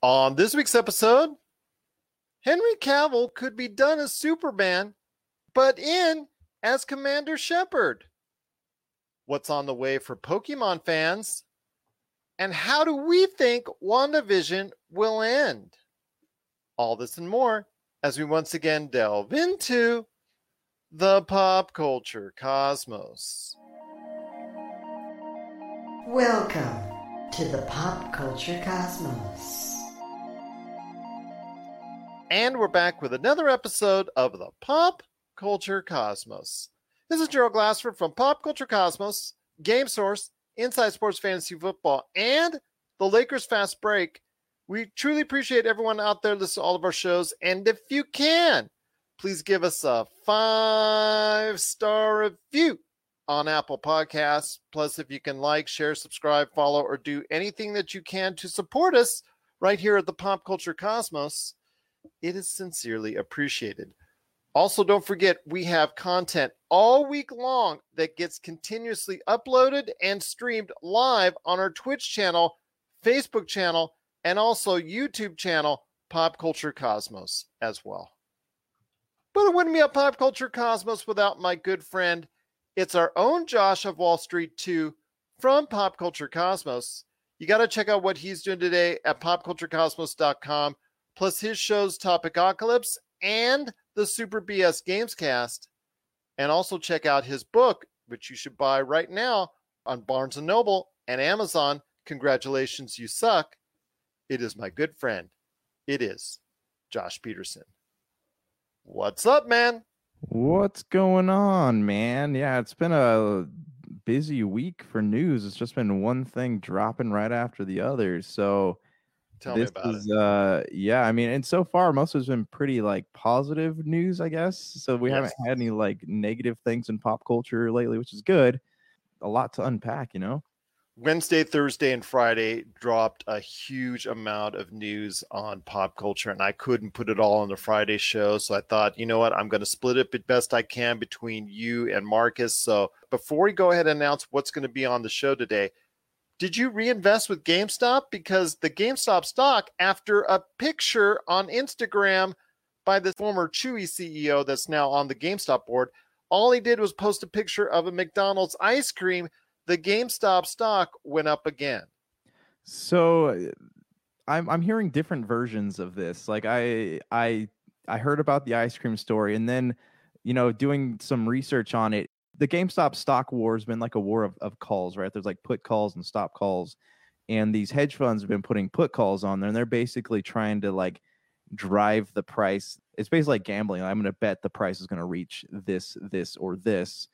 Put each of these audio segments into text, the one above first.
On this week's episode, Henry Cavill could be done as Superman, but in as Commander Shepard. What's on the way for Pokemon fans? And how do we think WandaVision will end? All this and more as we once again delve into the pop culture cosmos. Welcome to the pop culture cosmos. And we're back with another episode of the Pop Culture Cosmos. This is Gerald Glassford from Pop Culture Cosmos, Game Source, Inside Sports Fantasy Football, and the Lakers Fast Break. We truly appreciate everyone out there listening to all of our shows. And if you can, please give us a five star review on Apple Podcasts. Plus, if you can like, share, subscribe, follow, or do anything that you can to support us right here at the Pop Culture Cosmos, it is sincerely appreciated. Also, don't forget, we have content all week long that gets continuously uploaded and streamed live on our Twitch channel, Facebook channel, and also YouTube channel, Pop Culture Cosmos, as well. But it wouldn't be a Pop Culture Cosmos without my good friend. It's our own Josh of Wall Street 2 from Pop Culture Cosmos. You got to check out what he's doing today at popculturecosmos.com, plus his shows topic, Topicocalypse and the Super BS Gamescast. And also check out his book, which you should buy right now on Barnes & Noble and Amazon. Congratulations, you suck. It is my good friend. It is Josh Peterson. What's up, man? What's going on, man? Yeah, it's been a busy week for news. It's just been one thing dropping right after the other. So Tell this me about is it. uh yeah, I mean, and so far most of it's been pretty like positive news, I guess. So we haven't had any like negative things in pop culture lately, which is good. A lot to unpack, you know. Wednesday, Thursday, and Friday dropped a huge amount of news on pop culture, and I couldn't put it all on the Friday show. So I thought, you know what, I'm going to split it the best I can between you and Marcus. So before we go ahead and announce what's going to be on the show today, did you reinvest with GameStop? Because the GameStop stock, after a picture on Instagram by the former Chewy CEO that's now on the GameStop board, all he did was post a picture of a McDonald's ice cream the GameStop stock went up again. So I'm I'm hearing different versions of this. Like I I I heard about the ice cream story and then you know doing some research on it. The GameStop stock war has been like a war of, of calls, right? There's like put calls and stop calls. And these hedge funds have been putting put calls on there and they're basically trying to like drive the price. It's basically like gambling. I'm going to bet the price is going to reach this, this, or this.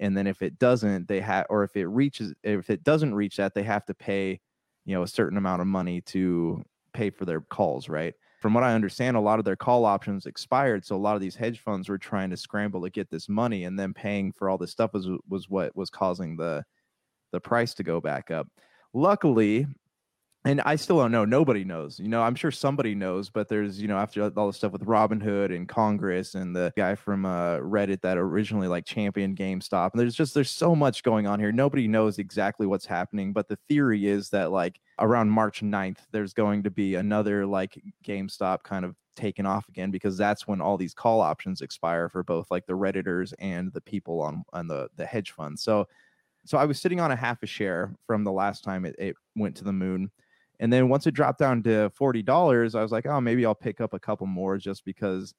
And then if it doesn't, they have, or if it reaches, if it doesn't reach that, they have to pay, you know, a certain amount of money to pay for their calls, right? From what I understand, a lot of their call options expired. So a lot of these hedge funds were trying to scramble to get this money and then paying for all this stuff was was what was causing the the price to go back up. Luckily, and I still don't know. Nobody knows. You know, I'm sure somebody knows, but there's, you know, after all the stuff with Robinhood and Congress and the guy from uh, Reddit that originally like championed GameStop, and there's just there's so much going on here. Nobody knows exactly what's happening, but the theory is that like around March 9th, there's going to be another like GameStop kind of taken off again because that's when all these call options expire for both like the redditors and the people on on the the hedge funds. So so I was sitting on a half a share from the last time it, it went to the moon. And then once it dropped down to $40, I was like, oh, maybe I'll pick up a couple more just because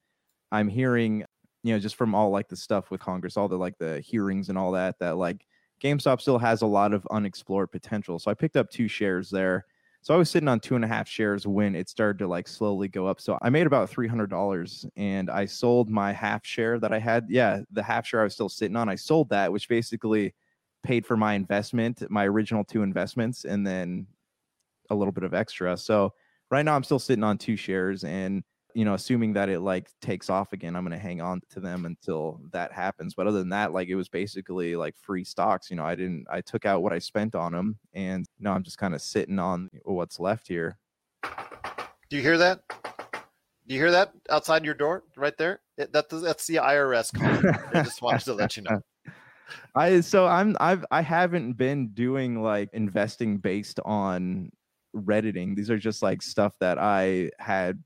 I'm hearing, you know, just from all like the stuff with Congress, all the like the hearings and all that, that like GameStop still has a lot of unexplored potential. So I picked up two shares there. So I was sitting on two and a half shares when it started to like slowly go up. So I made about three hundred dollars, and I sold my half share that I had. Yeah, the half share I was still sitting on, I sold that, which basically paid for my investment, my original two investments, and then a little bit of extra. So right now I'm still sitting on two shares, and you know, assuming that it like takes off again, I'm gonna hang on to them until that happens. But other than that, like it was basically like free stocks. You know, I didn't, I took out what I spent on them, and now I'm just kind of sitting on what's left here. Do you hear that? Do you hear that outside your door right there? It, that, that's the IRS calling. I just wanted to let you know. I so I'm I've I haven't been doing like investing based on redditing. These are just like stuff that I had.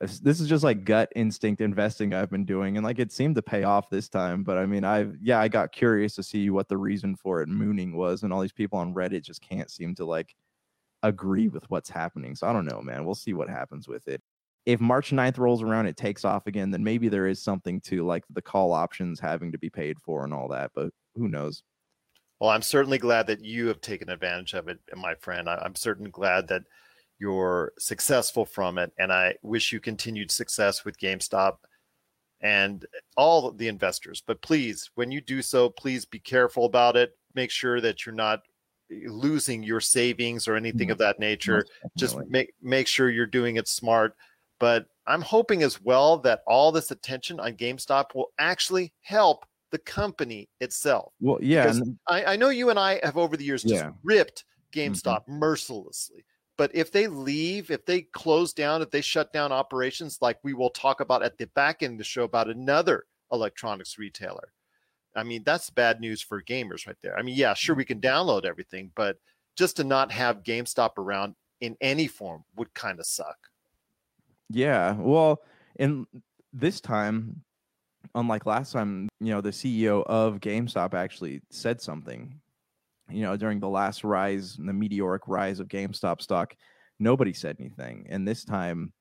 Uh, this is just like gut instinct investing I've been doing, and like it seemed to pay off this time. But I mean, I yeah, I got curious to see what the reason for it mooning was, and all these people on Reddit just can't seem to like agree with what's happening. So I don't know, man. We'll see what happens with it. If March 9th rolls around, it takes off again, then maybe there is something to like the call options having to be paid for and all that. But who knows? Well, I'm certainly glad that you have taken advantage of it, my friend. I'm certainly glad that you're successful from it. And I wish you continued success with GameStop and all the investors. But please, when you do so, please be careful about it. Make sure that you're not eh, losing your savings or anything of that nature. Just make make sure you're doing it smart. But I'm hoping as well that all this attention on GameStop will actually help the company itself. Well, yeah, I, I, know you and I have over the years just yeah. ripped GameStop mm-hmm. mercilessly. But if they leave, if they close down, if they shut down operations, like we will talk about at the back end of the show about another electronics retailer, I mean, that's bad news for gamers right there. I mean, yeah, sure, we can download everything, but just to not have GameStop around in any form would kind of suck. Yeah. Well, in this time, unlike last time, you know, the CEO of GameStop actually said something. You know, during the last rise, the meteoric rise of GameStop stock, nobody said anything. And this time,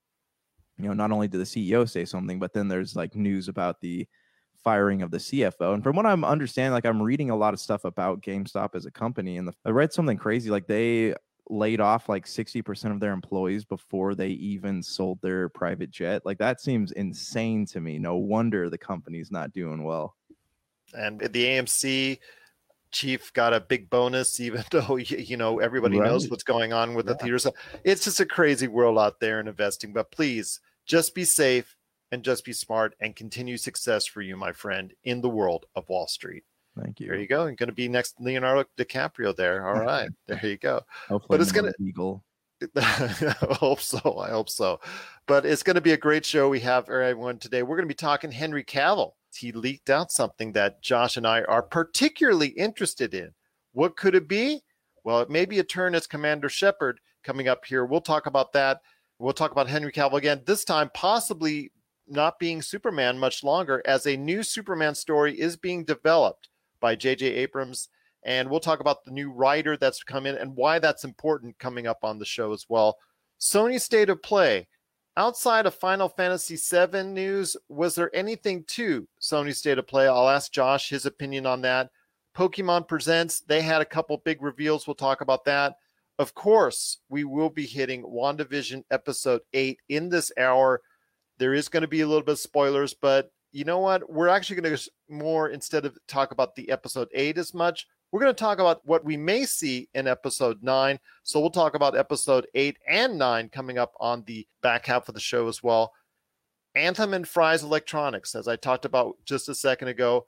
you know, not only did the CEO say something, but then there's like news about the firing of the CFO. And from what I'm understanding, like I'm reading a lot of stuff about GameStop as a company, and the, I read something crazy. Like they laid off like 60% of their employees before they even sold their private jet. Like that seems insane to me. No wonder the company's not doing well. And the AMC chief got a big bonus, even though you know everybody right. knows what's going on with yeah. the theaters. It's just a crazy world out there in investing. But please, just be safe and just be smart and continue success for you, my friend, in the world of Wall Street. Thank you. There you go. You're going to be next Leonardo DiCaprio there. All right. there you go. Hopefully, but it's going to Eagle. I hope so. I hope so. But it's going to be a great show we have everyone today. We're going to be talking Henry Cavill. He leaked out something that Josh and I are particularly interested in. What could it be? Well, it may be a turn as Commander Shepard coming up here. We'll talk about that. We'll talk about Henry Cavill again, this time possibly not being Superman much longer, as a new Superman story is being developed by J.J. Abrams. And we'll talk about the new writer that's come in and why that's important coming up on the show as well. Sony State of Play. Outside of Final Fantasy VII news, was there anything to Sony State of Play? I'll ask Josh his opinion on that. Pokemon Presents, they had a couple big reveals. We'll talk about that. Of course, we will be hitting WandaVision episode 8 in this hour. There is going to be a little bit of spoilers, but you know what? We're actually going to more instead of talk about the episode eight as much. We're going to talk about what we may see in episode nine. So we'll talk about episode eight and nine coming up on the back half of the show as well. Anthem and Fry's Electronics, as I talked about just a second ago,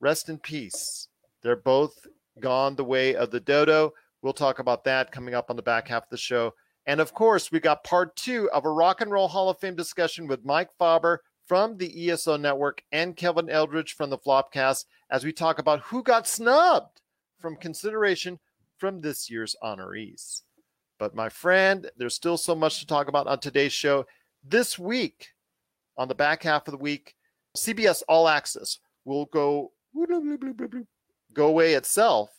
rest in peace. They're both gone the way of the dodo. We'll talk about that coming up on the back half of the show. And of course, we got part two of a Rock and Roll Hall of Fame discussion with Mike Faber from the ESO Network and Kevin Eldridge from the Flopcast as we talk about who got snubbed from consideration from this year's honorees. But my friend, there's still so much to talk about on today's show. This week, on the back half of the week, CBS All Access will go go away itself,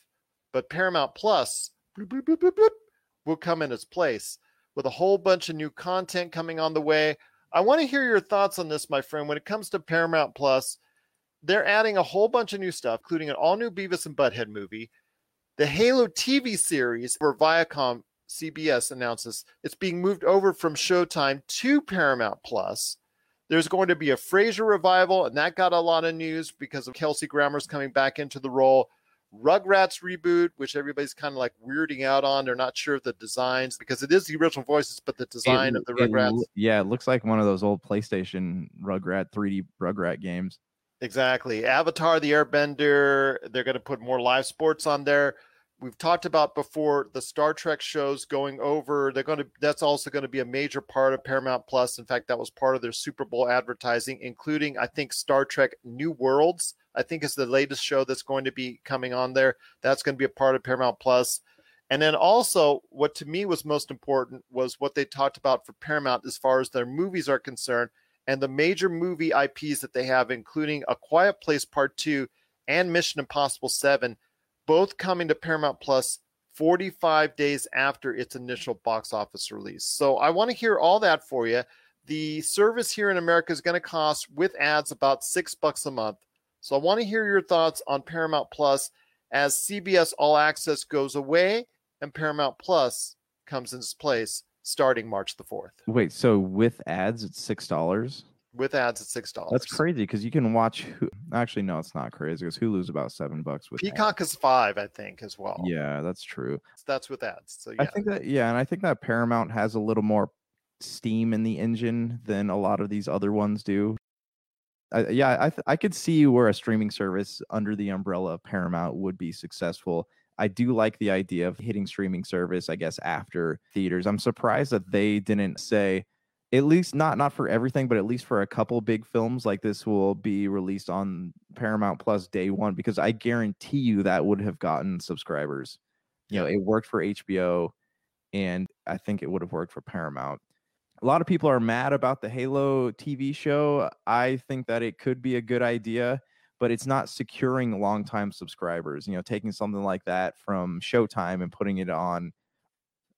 but Paramount Plus will come in its place with a whole bunch of new content coming on the way. I want to hear your thoughts on this, my friend. When it comes to Paramount Plus, they're adding a whole bunch of new stuff, including an all new Beavis and Butthead movie. The Halo TV series for Viacom CBS announces it's being moved over from Showtime to Paramount Plus. There's going to be a Frasier revival, and that got a lot of news because of Kelsey Grammer's coming back into the role. Rugrats reboot, which everybody's kind of like weirding out on. They're not sure of the designs because it is the original voices, but the design it, of the Rugrats. It, yeah, it looks like one of those old PlayStation Rugrat 3D Rugrat games. Exactly. Avatar the Airbender, they're going to put more live sports on there. We've talked about before the Star Trek shows going over. They're going to that's also going to be a major part of Paramount Plus. In fact, that was part of their Super Bowl advertising, including I think Star Trek New Worlds I think is the latest show that's going to be coming on there. That's going to be a part of Paramount Plus. And then also, what to me was most important was what they talked about for Paramount as far as their movies are concerned and the major movie IPs that they have, including A Quiet Place Part 2 and Mission Impossible 7, both coming to Paramount Plus 45 days after its initial box office release. So I want to hear all that for you. The service here in America is going to cost with ads about six bucks a month. So I want to hear your thoughts on Paramount Plus as CBS All Access goes away and Paramount Plus comes into place starting March the 4th. Wait, so with ads, it's six dollars. With ads at six dollars. That's crazy because you can watch. Actually, no, it's not crazy because Hulu's about seven bucks with ads. Peacock is five, I think, as well. Yeah, that's true. That's with ads. So I think that yeah, and I think that Paramount has a little more steam in the engine than a lot of these other ones do. I, yeah, I th- I could see where a streaming service under the umbrella of Paramount would be successful. I do like the idea of hitting streaming service, I guess, after theaters. I'm surprised that they didn't say at least not not for everything, but at least for a couple big films like this will be released on Paramount Plus day one because I guarantee you that would have gotten subscribers. You know, it worked for HBO and I think it would have worked for Paramount. A lot of people are mad about the Halo TV show. I think that it could be a good idea, but it's not securing long-time subscribers. You know, taking something like that from Showtime and putting it on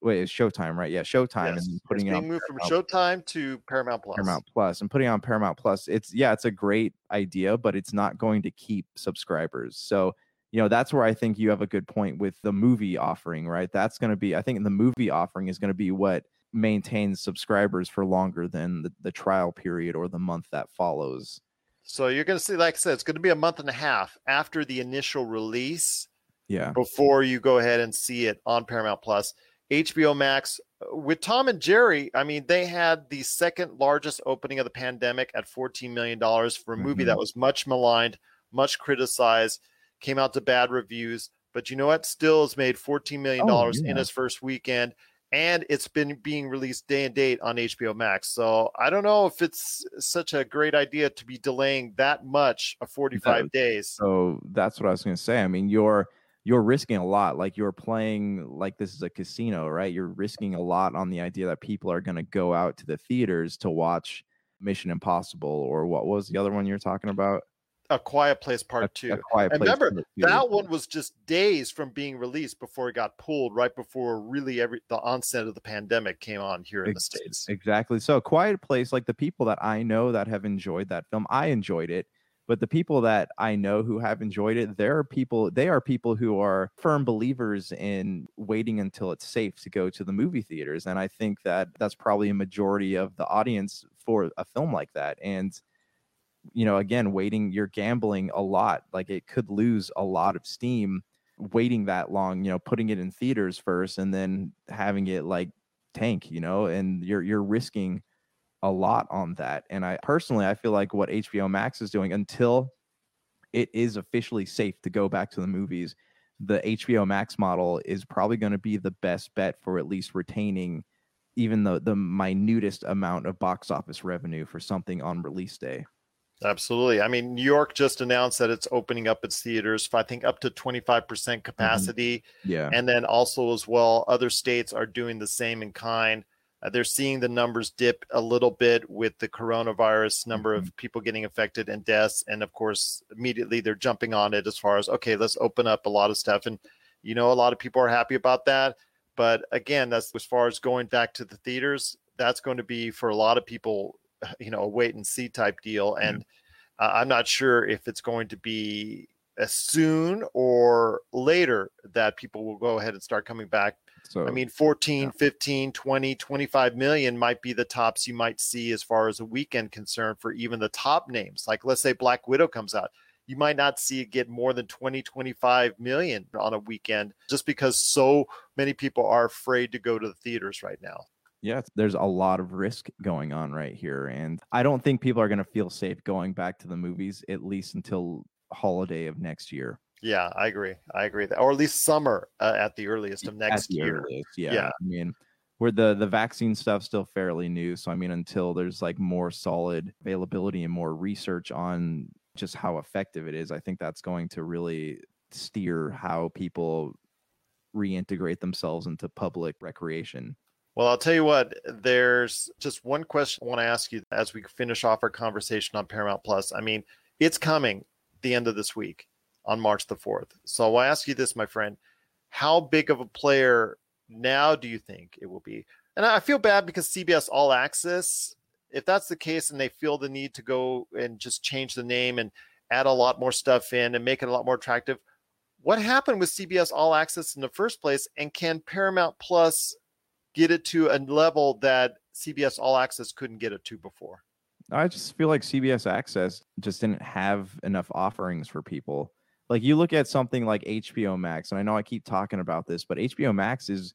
wait, it's Showtime, right? Yeah, Showtime Yes. and putting it's it on being moved from Showtime to Paramount Plus. Paramount Plus and putting on Paramount Plus. It's yeah, it's a great idea, but it's not going to keep subscribers. So, you know, that's where I think you have a good point with the movie offering, right? That's going to be I think the movie offering is going to be what maintains subscribers for longer than the, the trial period or the month that follows. So you're going to see, like I said, it's going to be a month and a half after the initial release Yeah. before you go ahead and see it on Paramount Plus. HBO Max with Tom and Jerry, I mean, they had the second largest opening of the pandemic at $14 million for a movie Mhm. that was much maligned, much criticized, came out to bad reviews. But you know what? Still has made $14 million Oh, in yeah. its first weekend. And it's been being released day and date on HBO Max. So I don't know if it's such a great idea to be delaying that much of 45 days. So that's what I was going to say. I mean, you're you're risking a lot. Like you're playing like this is a casino, right? You're risking a lot on the idea that people are going to go out to the theaters to watch Mission Impossible or what was the other one you're talking about? A Quiet Place Part a Two. Quiet And Place remember, That one was just days from being released before it got pulled, right before really every the onset of the pandemic came on here in the states. Exactly. So, Quiet Place, like the people that I know that have enjoyed that film, I enjoyed it. But the people that I know who have enjoyed it, there are people, they are people who are firm believers in waiting until it's safe to go to the movie theaters. And I think that that's probably a majority of the audience for a film like that. And, you know, again, waiting, you're gambling a lot. Like it could lose a lot of steam waiting that long, you know, putting it in theaters first and then having it like tank, you know, and you're you're risking a lot on that. And I personally I feel like what HBO Max is doing until it is officially safe to go back to the movies, the HBO Max model is probably going to be the best bet for at least retaining even the the minutest amount of box office revenue for something on release day. Absolutely. I mean, New York just announced that it's opening up its theaters for I think up to 25% mm-hmm. capacity. Yeah. And then also as well, other states are doing the same in kind. Uh, they're seeing the numbers dip a little bit with the coronavirus number of people getting affected and deaths. And of course, immediately they're jumping on it as far as, okay, let's open up a lot of stuff. And, you know, a lot of people are happy about that. But again, that's as far as going back to the theaters, that's going to be for a lot of people, you know, a wait and see type deal. And uh, I'm not sure if it's going to be as soon or later that people will go ahead and start coming back So I mean, 14, 15, 20, 25 million might be the tops you might see as far as a weekend concern for even the top names. Like, let's say Black Widow comes out. You might not see it get more than 20, 25 million on a weekend just because so many people are afraid to go to the theaters right now. yeah, there's a lot of risk going on right here. And I don't think people are going to feel safe going back to the movies, at least until holiday of next year. Yeah, I agree. I agree. That, or at least summer uh, at the earliest of next year. earliest, Yeah. Yeah. I mean, where the the vaccine stuff still fairly new, so I mean, until there's like more solid availability and more research on just how effective it is, I think that's going to really steer how people reintegrate themselves into public recreation. Well, I'll tell you what, there's just one question I want to ask you as we finish off our conversation on Paramount Plus. I mean, it's coming the end of this week on March the 4th. So I'll ask you this, my friend. How big of a player now do you think it will be? And I feel bad because CBS All Access, if that's the case and they feel the need to go and just change the name and add a lot more stuff in and make it a lot more attractive, what happened with CBS All Access in the first place? And can Paramount Plus get it to a level that CBS All Access couldn't get it to before? I just feel like CBS Access just didn't have enough offerings for people. Like you look at something like HBO Max, and I know I keep talking about this, but HBO Max is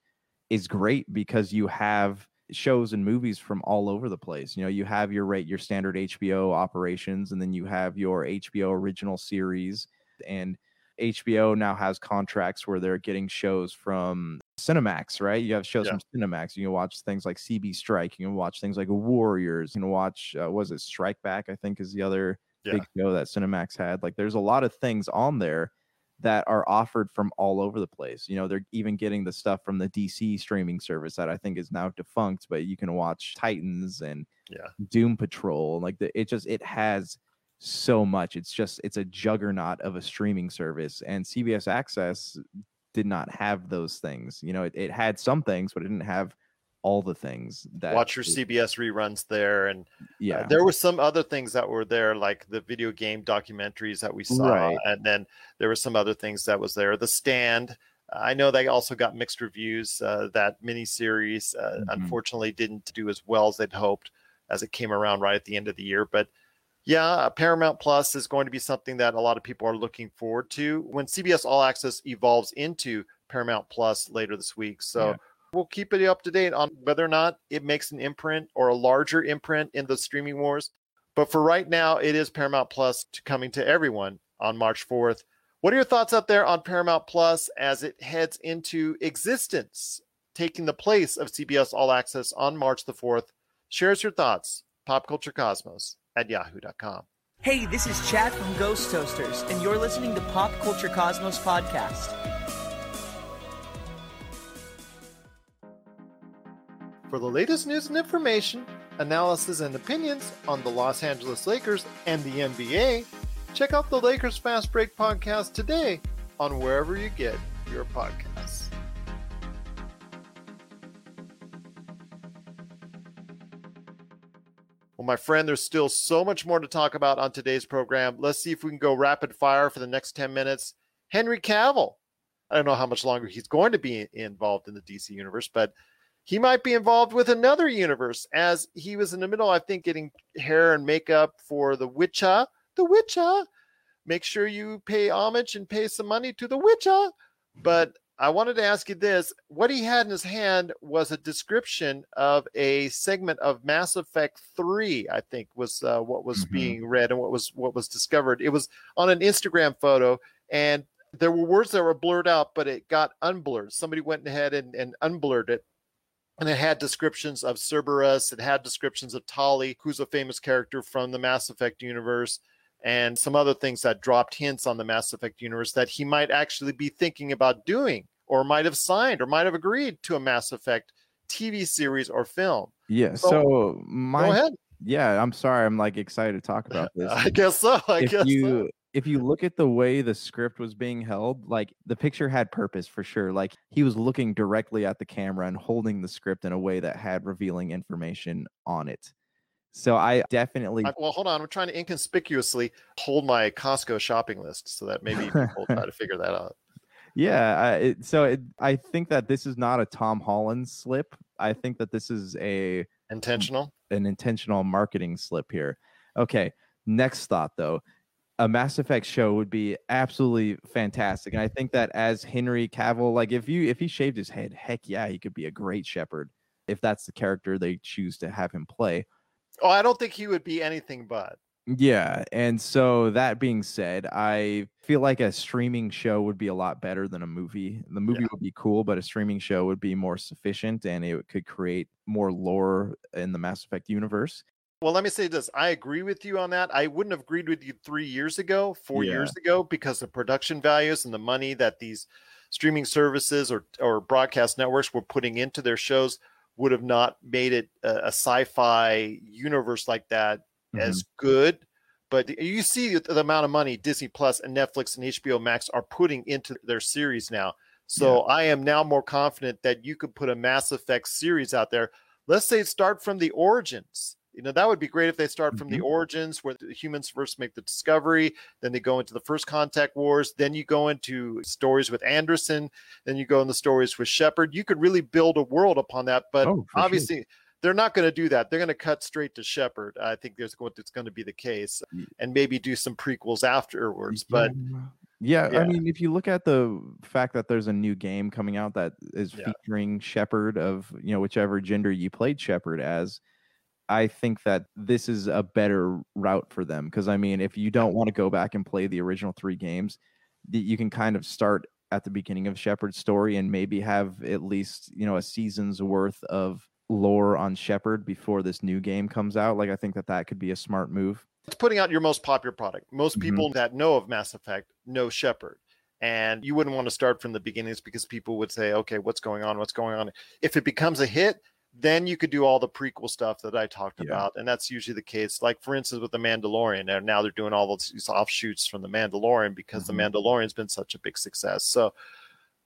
is great because you have shows and movies from all over the place. You know, you have your rate your standard HBO operations, and then you have your HBO original series, and HBO now has contracts where they're getting shows from Cinemax, right? You have shows yeah. from Cinemax. You can watch things like CB Strike. You can watch things like Warriors. You can watch, uh, was it Strike Back? I think is the other yeah. big show that Cinemax had. Like, there's a lot of things on there that are offered from all over the place. You know, they're even getting the stuff from the DC streaming service that I think is now defunct, but you can watch Titans and yeah. Doom Patrol. Like, the, it just it has so much. It's just it's a juggernaut of a streaming service, and CBS Access did not have those things. You know, it, it had some things, but it didn't have all the things that watch your CBS reruns there, and uh, yeah, uh, there were some other things that were there, like the video game documentaries that we saw, right. and then there were some other things that was there. The Stand. I know they also got mixed reviews. Uh, that miniseries, uh, mm-hmm. unfortunately, didn't do as well as they'd hoped as it came around right at the end of the year. But yeah, Paramount Plus is going to be something that a lot of people are looking forward to when CBS All Access evolves into Paramount Plus later this week. So yeah. We'll keep it up to date on whether or not it makes an imprint or a larger imprint in the streaming wars. But for right now, it is Paramount Plus coming to everyone on March 4th. What are your thoughts out there on Paramount Plus as it heads into existence, taking the place of CBS All Access on March the 4th? Share us your thoughts. Pop Culture Cosmos at yahoo.com. Hey, this is Chad from Ghost Toasters, and you're listening to Pop Culture Cosmos Podcast. For the latest news and information, analysis, and opinions on the Los Angeles Lakers and the NBA, check out the Lakers Fast Break podcast today on wherever you get your podcasts. Well, my friend, there's still so much more to talk about on today's program. Let's see if we can go rapid fire for the next 10 minutes. Henry Cavill. I don't know how much longer he's going to be involved in the DC universe, but he might be involved with another universe as he was in the middle, I think, getting hair and makeup for The Witcher. The Witcher. Make sure you pay homage and pay some money to The Witcher. But I wanted to ask you this. What he had in his hand was a description of a segment of Mass Effect 3, I think was uh, what was mm-hmm. being read and what was what was discovered. It was on an Instagram photo and there were words that were blurred out, but it got unblurred. Somebody went ahead and, and unblurred it. And it had descriptions of Cerberus. It had descriptions of Tali, who's a famous character from the Mass Effect universe and some other things that dropped hints on the Mass Effect universe that he might actually be thinking about doing or might have signed or might have agreed to a Mass Effect TV series or film. Yeah. So, so my, go ahead. Yeah, I'm sorry. I'm like excited to talk about this. I guess so. I if guess you, so. If you look at the way the script was being held, like the picture had purpose for sure. Like he was looking directly at the camera and holding the script in a way that had revealing information on it. So I definitely. Well, hold on. I'm trying to inconspicuously hold my Costco shopping list so that maybe people try to figure that out. Yeah. I, it, so it, I think that this is not a Tom Holland slip. I think that this is a intentional, an intentional marketing slip here. Okay. Next thought though, a Mass Effect show would be absolutely fantastic, and I think that as Henry Cavill, like if you if he shaved his head, heck yeah, he could be a great Shepard if that's the character they choose to have him play. Oh, I don't think he would be anything but. Yeah. And so that being said, I feel like a streaming show would be a lot better than a movie. The movie yeah. would be cool, but a streaming show would be more sufficient and it could create more lore in the Mass Effect universe. Well, let me say this. I agree with you on that. I wouldn't have agreed with you three years ago, four yeah. years ago, because the production values and the money that these streaming services or or broadcast networks were putting into their shows would have not made it a, a sci-fi universe like that mm-hmm. as good. But you see the amount of money Disney Plus and Netflix and HBO Max are putting into their series now. So yeah. I am now more confident that you could put a Mass Effect series out there. Let's say start from the origins you know that would be great if they start from mm-hmm. the origins where the humans first make the discovery then they go into the first contact wars then you go into stories with anderson then you go in the stories with shepard you could really build a world upon that but oh, obviously sure. they're not going to do that they're going to cut straight to shepard i think there's what it's going to be the case and maybe do some prequels afterwards but yeah, yeah, I mean, if you look at the fact that there's a new game coming out that is yeah. featuring Shepard of you know whichever gender you played Shepard as, I think that this is a better route for them because I mean, if you don't want to go back and play the original three games, you can kind of start at the beginning of Shepard's story and maybe have at least you know a season's worth of lore on Shepard before this new game comes out. Like I think that that could be a smart move. It's putting out your most popular product. Most mm-hmm. people that know of Mass Effect know Shepard. And you wouldn't want to start from the beginnings because people would say, okay, what's going on? What's going on? If it becomes a hit, then you could do all the prequel stuff that I talked yeah. about, and that's usually the case. Like for instance, with the Mandalorian, and now they're doing all these offshoots from the Mandalorian because mm-hmm. the Mandalorian's been such a big success. So,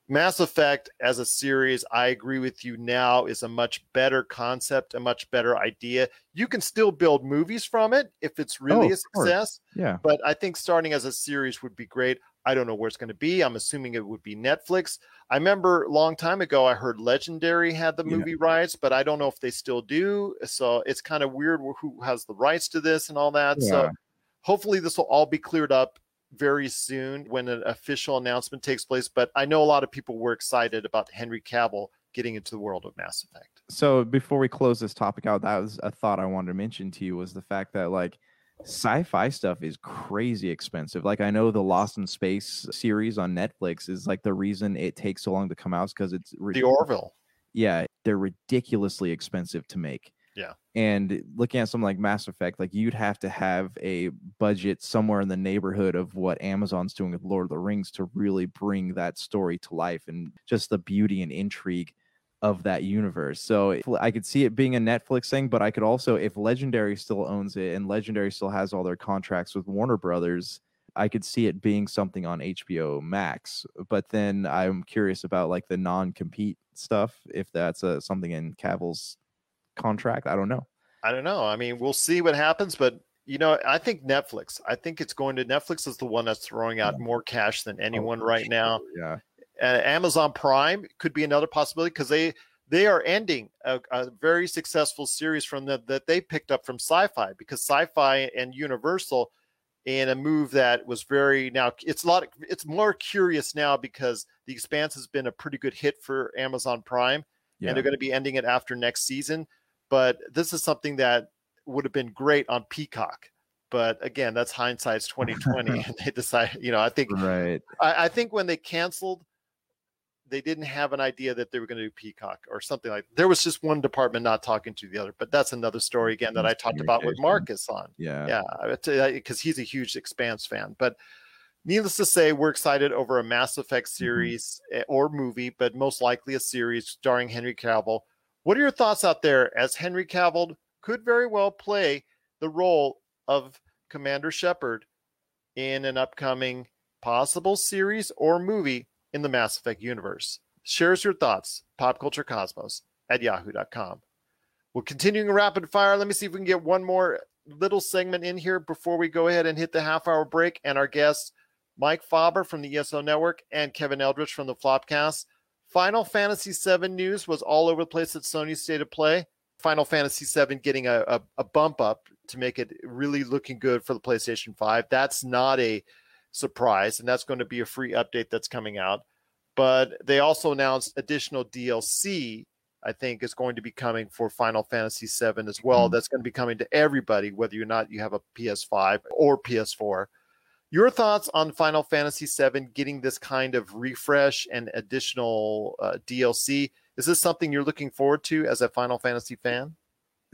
Mass Effect as a series, I agree with you now, is a much better concept, a much better idea. You can still build movies from it if it's really oh, a success. Yeah. But I think starting as a series would be great. I don't know where it's going to be. I'm assuming it would be Netflix. I remember a long time ago, I heard Legendary had the movie yeah. rights, but I don't know if they still do. So it's kind of weird who has the rights to this and all that. Yeah. So hopefully this will all be cleared up very soon when an official announcement takes place. But I know a lot of people were excited about Henry Cavill getting into the world of Mass Effect. So before we close this topic out, that was a thought I wanted to mention to you was the fact that like sci-fi stuff is crazy expensive. Like I know the Lost in Space series on Netflix is like the reason it takes so long to come out because it's the Orville. Yeah, they're ridiculously expensive to make. Yeah. And looking at something like Mass Effect, like you'd have to have a budget somewhere in the neighborhood of what Amazon's doing with Lord of the Rings to really bring that story to life and just the beauty and intrigue of that universe. So I could see it being a Netflix thing, but I could also, if Legendary still owns it and Legendary still has all their contracts with Warner Brothers, I could see it being something on HBO Max. But then I'm curious about like the non-compete stuff, if that's a, something in Cavill's contract. I don't know. I don't know. I mean, we'll see what happens, but you know, I think Netflix. I think it's going to Netflix is the one that's throwing out more cash than oh, anyone oh, right sure. now. Yeah. Uh, Amazon Prime could be another possibility because they they are ending a, a, very successful series from the, that they picked up from Syfy because Syfy and Universal in a move that was very now it's a lot of, it's more curious now because the Expanse has been a pretty good hit for Amazon Prime yeah. and they're going to be ending it after next season. But this is something that would have been great on Peacock but again that's hindsight's 2020 and they decide you know i think right I, I, think when they canceled they didn't have an idea that they were going to do Peacock or something like. That. There was just one department not talking to the other, but that's another story again that I talked about with Marcus on. Yeah, yeah, because he's a huge Expanse fan. But needless to say, we're excited over a Mass Effect mm-hmm. series mm-hmm. or movie, but most likely a series starring Henry Cavill. What are your thoughts out there? As Henry Cavill could very well play the role of Commander Shepard in an upcoming possible series or movie in the Mass Effect universe. Share us your thoughts, popculturecosmos at yahoo.com. We're continuing rapid fire. Let me see if we can get one more little segment in here before we go ahead and hit the half hour break. And our guests, Mike Faber from the ESO Network and Kevin Eldridge from the Flopcast. Final Fantasy VII news was all over the place at Sony's State of Play. Final Fantasy VII getting a, a, a bump up to make it really looking good for the PlayStation 5. That's not a surprise, and that's going to be a free update that's coming out. But they also announced additional DLC. I think is going to be coming for Final Fantasy VII as well. Mm-hmm. That's going to be coming to everybody, whether or not you have a PS5 or PS4. Your thoughts on Final Fantasy VII getting this kind of refresh and additional uh, DLC? Is this something you're looking forward to as a Final Fantasy fan?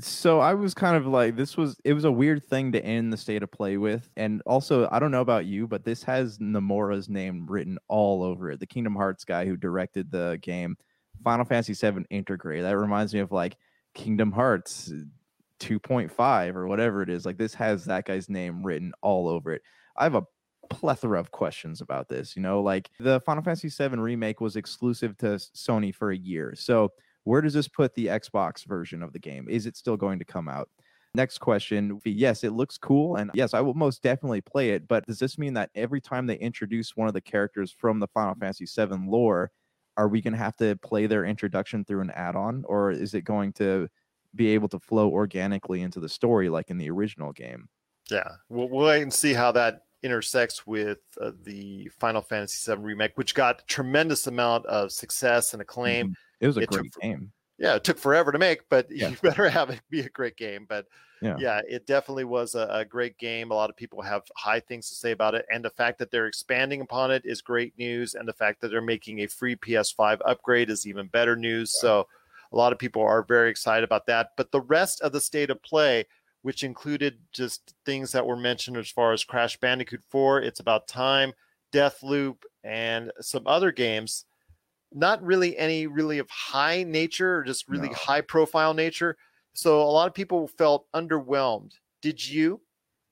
So I was kind of like, this was it was a weird thing to end the state of play with, and also I don't know about you, but this has Nomura's name written all over it. The Kingdom Hearts guy who directed the game, Final Fantasy VII Intergrade. That reminds me of like Kingdom Hearts 2.5 or whatever it is. Like this has that guy's name written all over it. I have a plethora of questions about this. You know, like the Final Fantasy VII remake was exclusive to Sony for a year. So where does this put the Xbox version of the game? Is it still going to come out? Next question. Yes, it looks cool. And yes, I will most definitely play it. But does this mean that every time they introduce one of the characters from the Final Fantasy VII lore, are we going to have to play their introduction through an add on? Or is it going to be able to flow organically into the story like in the original game? Yeah, we'll, we'll wait and see how that intersects with uh, the Final Fantasy VII remake, which got a tremendous amount of success and acclaim. Mm-hmm. It was a It great took- game. Yeah, it took forever to make, but Yeah. you better have it be a great game. But Yeah. yeah, it definitely was a, a great game. A lot of people have high things to say about it, and the fact that they're expanding upon it is great news. And the fact that they're making a free PS5 upgrade is even better news. So a lot of people are very excited about that. But the rest of the state of play, which included just things that were mentioned as far as Crash Bandicoot 4, It's About Time, Deathloop, and some other games. Not really any really of high nature or just really No. high profile nature. So a lot of people felt underwhelmed. Did you?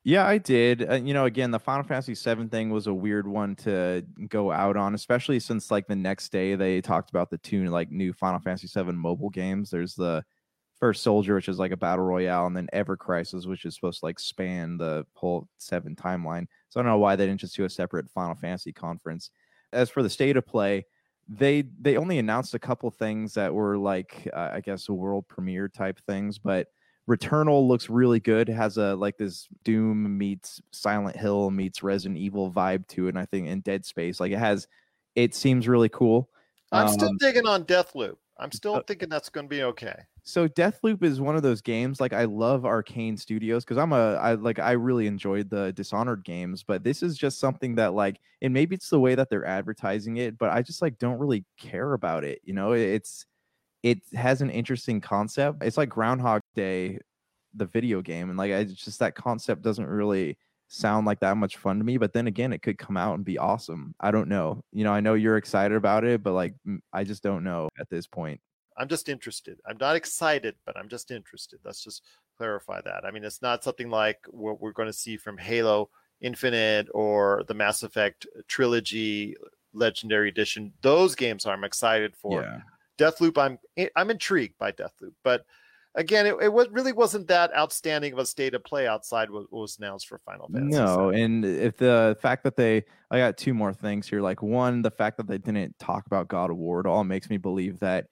Yeah, I did. Uh, you know, again, the Final Fantasy VII thing was a weird one to go out on, especially since like the next day they talked about the two like new Final Fantasy VII mobile games. There's the First Soldier, which is like a battle royale, and then Ever Crisis, which is supposed to like span the whole seven timeline. So I don't know why they didn't just do a separate Final Fantasy conference. As for the state of play, they they only announced a couple things that were like uh, I guess a world premiere type things, but Returnal looks really good. It has a like this Doom meets Silent Hill meets Resident Evil vibe to it. And I think in Dead Space, like it has, it seems really cool. I'm still Um, digging on Deathloop. I'm still uh, thinking that's going to be okay. so Deathloop is one of those games. Like I love Arkane Studios because I'm a I like I really enjoyed the Dishonored games, but this is just something that like, and maybe it's the way that they're advertising it, but I just like don't really care about it. You know, it's it has an interesting concept. It's like Groundhog Day, the video game, and like I it's just that concept doesn't really sound like that much fun to me. But then again, it could come out and be awesome. I don't know. You know, I know you're excited about it, but like i just don't know at this point. I'm just interested. I'm not excited, but I'm just interested. Let's just clarify that. I mean, it's not something like what we're going to see from Halo Infinite or the Mass Effect trilogy Legendary Edition. Those games I'm excited for. Yeah. Deathloop, I'm eh, I'm intrigued by Deathloop, but again, it, it was, really wasn't that outstanding of a state of play outside what was announced for Final Fantasy. No, VII. and if the fact that they, I got two more things here. Like one, the fact that they didn't talk about God of War at all makes me believe that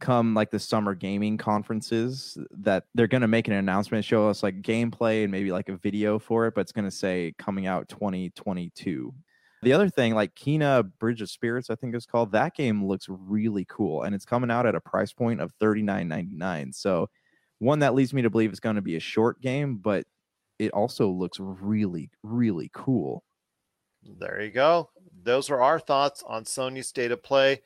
come like the summer gaming conferences that they're going to make an announcement, show us like gameplay and maybe like a video for it, but it's going to say coming out 2022. The other thing, like Kena Bridge of Spirits, I think it's called, that game looks really cool and it's coming out at a price point of $39.99. So, one that leads me to believe it's going to be a short game, but it also looks really, really cool. There you go. Those are our thoughts on Sony's state of play.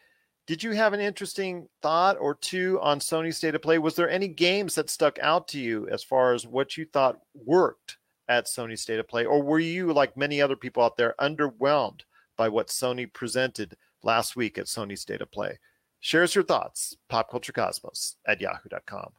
Did you have an interesting thought or two on Sony's state of play? Was there any games that stuck out to you as far as what you thought worked at Sony's state of play? Or were you, like many other people out there, underwhelmed by what Sony presented last week at Sony's state of play? Share us your thoughts, popculturecosmos at yahoo.com.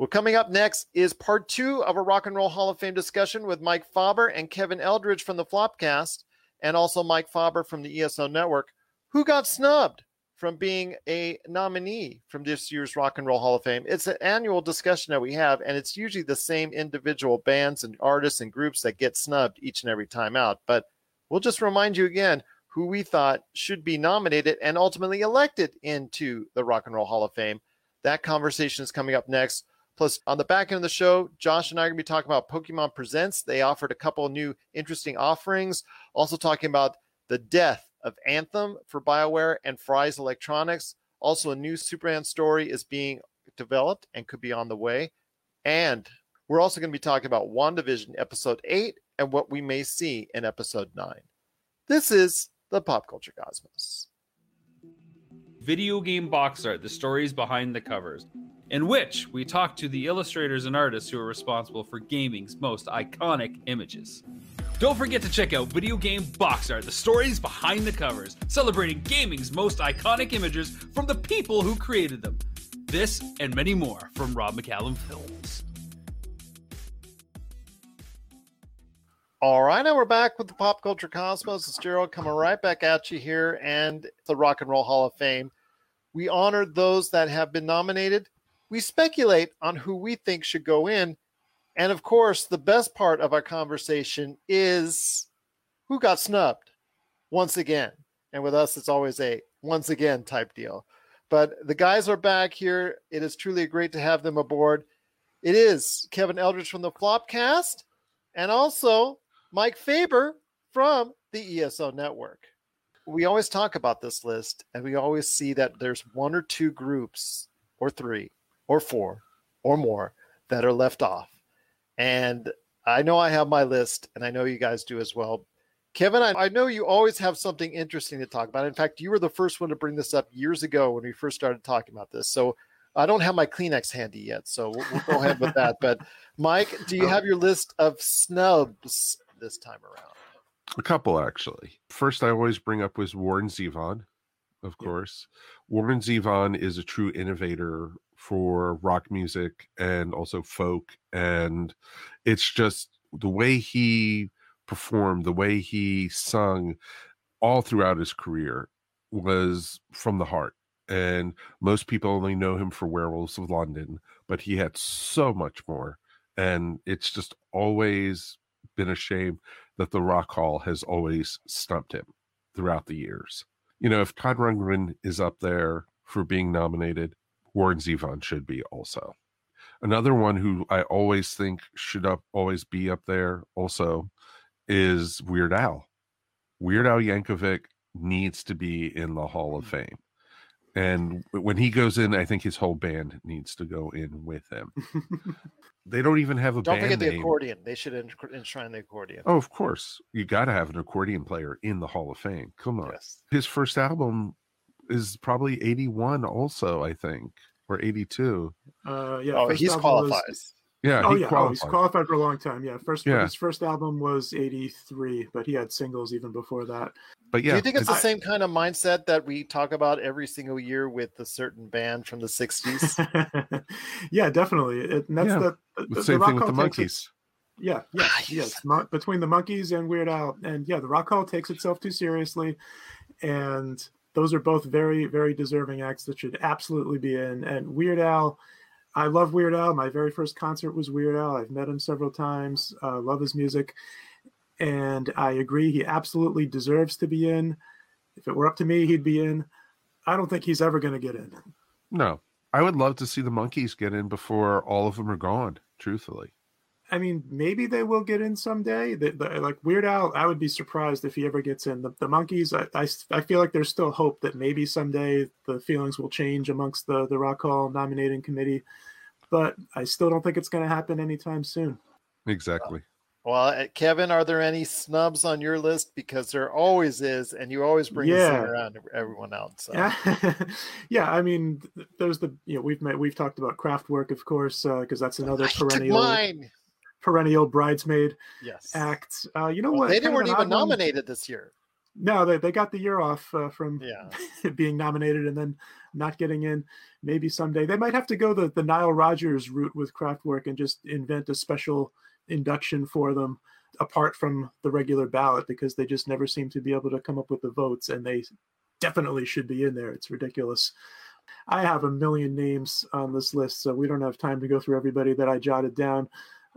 Well, coming up next is part two of a Rock and Roll Hall of Fame discussion with Mike Faber and Kevin Eldridge from the Flopcast, and also Mike Faber from the ESO Network, who got snubbed from being a nominee from this year's Rock and Roll Hall of Fame. It's an annual discussion that we have, and it's usually the same individual bands and artists and groups that get snubbed each and every time out. But we'll just remind you again who we thought should be nominated and ultimately elected into the Rock and Roll Hall of Fame. That conversation is coming up next. Plus, on the back end of the show, Josh and I are going to be talking about Pokemon Presents. They offered a couple of new interesting offerings. Also, talking about the death of Anthem for BioWare and Fry's Electronics. Also, a new Superman story is being developed and could be on the way. And we're also going to be talking about WandaVision Episode 8 and what we may see in Episode 9. This is the Pop Culture Cosmos. Video game box art, the stories behind the covers. In which we talk to the illustrators and artists who are responsible for gaming's most iconic images. Don't forget to check out Video Game Box Art, the stories behind the covers, celebrating gaming's most iconic images from the people who created them. This and many more from Rob McCallum Films. All right, now we're back with the Pop Culture Cosmos. It's Gerald coming right back at you here and the Rock and Roll Hall of Fame. We honor those that have been nominated. We speculate on who we think should go in. And of course, the best part of our conversation is who got snubbed once again. And with us, it's always a once again type deal. But the guys are back here. It is truly great to have them aboard. It is Kevin Eldridge from the Flopcast and also Mike Faber from the ESO Network. We always talk about this list, and we always see that there's one or two groups, or three, or four, or more that are left off. And I know I have my list, and I know you guys do as well. Kevin, I, I know you always have something interesting to talk about. In fact, you were the first one to bring this up years ago when we first started talking about this. So I don't have my Kleenex handy yet, so we'll, we'll go ahead with that. But Mike, do you oh. have your list of snubs this time around? A couple actually. First, I always bring up was Warren Zevon, of course. Warren Zevon is a true innovator for rock music and also folk, and it's just the way he performed, the way he sung, all throughout his career was from the heart. And most people only know him for Werewolves of London, but he had so much more. And it's just always been a shame that the Rock Hall has always stumped him throughout the years. You know, if Todd Rundgren is up there for being nominated, Warren Zevon should be also. Another one who I always think should up always be up there also is Weird Al. Weird Al Yankovic needs to be in the Hall of mm. Fame. And when he goes in, I think his whole band needs to go in with him. they don't even have a Don't band forget the name. accordion. They should enshrine the accordion. Oh, of course. You got to have an accordion player in the Hall of Fame. Come on. Yes. His first album is probably 81 also, I think, or 82. Uh, yeah, oh, he's album was- Yeah, oh he yeah, oh, he's qualified. qualified for a long time. Yeah, first Yeah. his first album was '83, but he had singles even before that. but yeah, Do you think it's the same kind of mindset that we talk about every single year with a certain band from the 60s? yeah, definitely. It, and that's Yeah, the, the the, same Rock thing with the Hall takes it- Monkees. Yeah, yeah, Ah, yes. Mon- between the Monkees and Weird Al, and yeah, the Rock Hall takes itself too seriously, and those are both very, very deserving acts that should absolutely be in. And Weird Al, I love Weird Al. My very first concert was Weird Al. I've met him several times. Uh, love his music, and I agree he absolutely deserves to be in. If it were up to me, he'd be in. I don't think he's ever going to get in. No, I would love to see the Monkees get in before all of them are gone. Truthfully, I mean, maybe they will get in someday. The, the, like Weird Al, I would be surprised if he ever gets in. The, the Monkees, I, I, I feel like there's still hope that maybe someday the feelings will change amongst the the Rock Hall nominating committee, but I still don't think it's going to happen anytime soon. exactly. well, uh, Kevin, are there any snubs on your list? Because there always is, and you always bring this Yeah. around everyone else. So. Yeah, yeah. I mean, there's the you know we've met we've talked about Kraftwerk, of course, because that's another I took perennial mine. Perennial bridesmaid Yes. act. Uh, you know Well, what? they weren't even nominated this year. No, they, they got the year off uh, from Yeah. being nominated and then not getting in. Maybe someday they might have to go the, the Nile Rodgers route with Kraftwerk and just invent a special induction for them apart from the regular ballot because they just never seem to be able to come up with the votes and they definitely should be in there. It's ridiculous. I have a million names on this list, so we don't have time to go through everybody that I jotted down.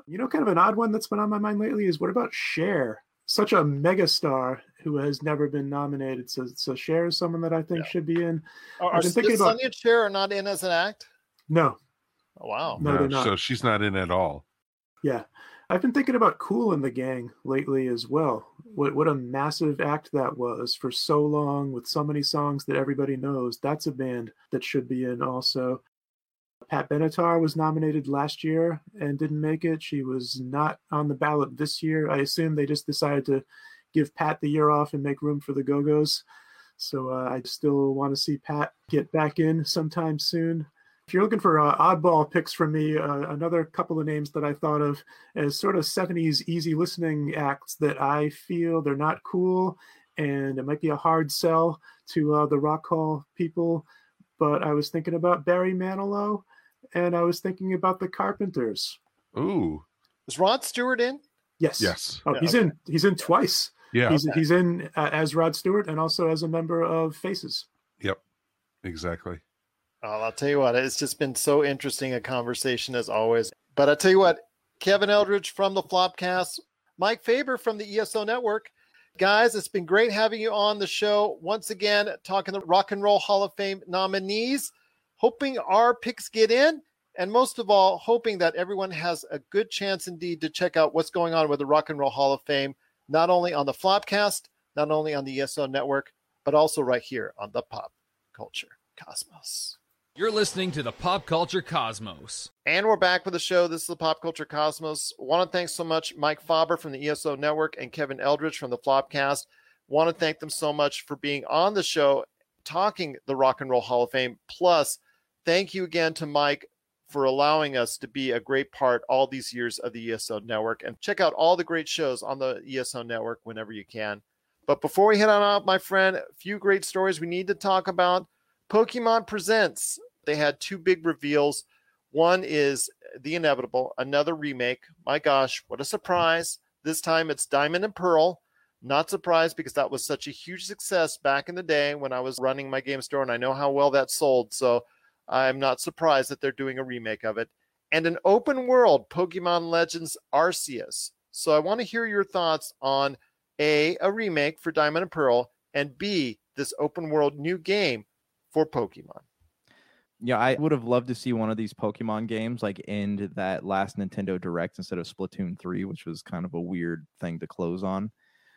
You know, kind of an odd one that's been on my mind lately is what about Cher? Such a megastar who has never been nominated. So, so Cher is someone that I think Yeah. should be in. Are, I've are been thinking about- Sonny Cher are not in as an act? No, Oh, wow. No, they're not. So she's not in at all. Yeah. I've been thinking about Cool and the Gang lately as well. What what a massive act that was for so long with so many songs that everybody knows. That's a band that should be in also. Pat Benatar was nominated last year and didn't make it. She was not on the ballot this year. I assume they just decided to give Pat the year off and make room for the Go Go's. So uh, I still want to see Pat get back in sometime soon. If you're looking for uh, oddball picks from me, uh, another couple of names that I thought of as sort of 70s easy listening acts that I feel they're not cool and it might be a hard sell to uh, the Rock Hall people. But I was thinking about Barry Manilow and I was thinking about the Carpenters. Ooh, Is Rod Stewart in? Yes. yes. Oh, Yeah, he's in. He's in twice. Yeah, He's he's in uh, as Rod Stewart and also as a member of Faces. Yep. Exactly. Oh, I'll tell you what, it's just been so interesting a conversation as always. But I tell you what, Kevin Eldridge from the Flopcast, Mike Faber from the ESO Network. Guys, it's been great having you on the show once again, talking the Rock and Roll Hall of Fame nominees. Hoping our picks get in, and most of all, hoping that everyone has a good chance indeed to check out what's going on with the Rock and Roll Hall of Fame, not only on the Flopcast, not only on the ESO Network, but also right here on the Pop Culture Cosmos. You're listening to the Pop Culture Cosmos. And we're back with the show. This is the Pop Culture Cosmos. Want to thank so much Mike Faber from the ESO Network and Kevin Eldridge from the Flopcast. Want to thank them so much for being on the show, talking the Rock and Roll Hall of Fame. Plus, thank you again to Mike for allowing us to be a great part all these years of the ESO Network. And check out all the great shows on the ESO Network whenever you can. But before we head on out, my friend, a few great stories we need to talk about. Pokemon Presents. They had two big reveals. One is The Inevitable, another remake. My gosh, what a surprise. This time it's Diamond and Pearl. Not surprised because that was such a huge success back in the day when I was running my game store, and I know how well that sold. So I'm not surprised that they're doing a remake of it. And an open world Pokemon Legends Arceus. So I want to hear your thoughts on A, a remake for Diamond and Pearl, and B, this open world new game for Pokemon. Yeah, I would have loved to see one of these Pokemon games like end that last Nintendo Direct instead of Splatoon 3, which was kind of a weird thing to close on.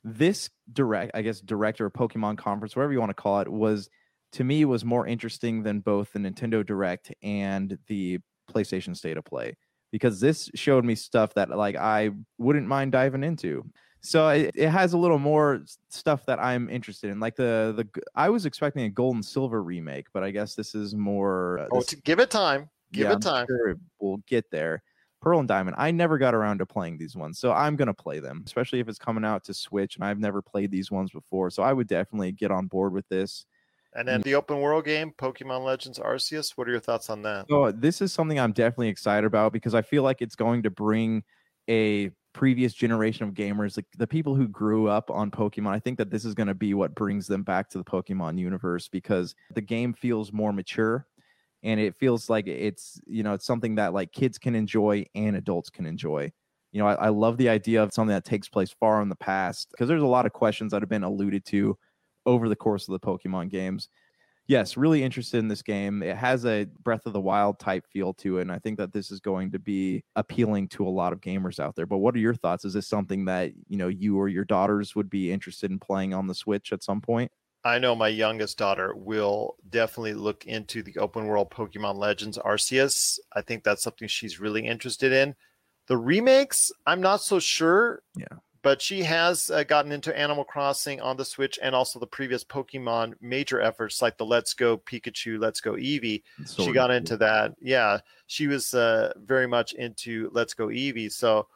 This direct, I guess, director or Pokemon conference, whatever you want to call it, was to me was more interesting than both the Nintendo Direct and the PlayStation State of Play because this showed me stuff that like I wouldn't mind diving into. So it, it has a little more stuff that I'm interested in. Like the the I was expecting a Gold and Silver remake, but I guess this is more. Uh, Oh, this- give it time. Give yeah, it time. Sure we'll get there. Pearl and Diamond. I never got around to playing these ones, so I'm gonna play them, especially if it's coming out to Switch, and I've never played these ones before. So I would definitely get on board with this. And then the open world game, Pokemon Legends Arceus. What are your thoughts on that? So this is something I'm definitely excited about because I feel like it's going to bring a previous generation of gamers, like the people who grew up on Pokemon. I think that this is going to be what brings them back to the Pokemon universe because the game feels more mature and it feels like it's, you know, it's something that like kids can enjoy and adults can enjoy. You know, I, I love the idea of something that takes place far in the past because there's a lot of questions that have been alluded to over the course of the Pokemon games yes, really interested in this game. It has a Breath of the Wild type feel to it, and I think that this is going to be appealing to a lot of gamers out there. But what are your thoughts? Is this something that you know you or your daughters would be interested in playing on the Switch at some point? I know my youngest daughter will definitely look into the open world Pokemon Legends Arceus. I think that's something she's really interested in. The remakes, I'm not so sure. Yeah. But she has uh, gotten into Animal Crossing on the Switch and also the previous Pokemon major efforts like the Let's Go Pikachu, Let's Go Eevee. she got into that. Yeah, she was uh, very much into Let's Go Eevee. So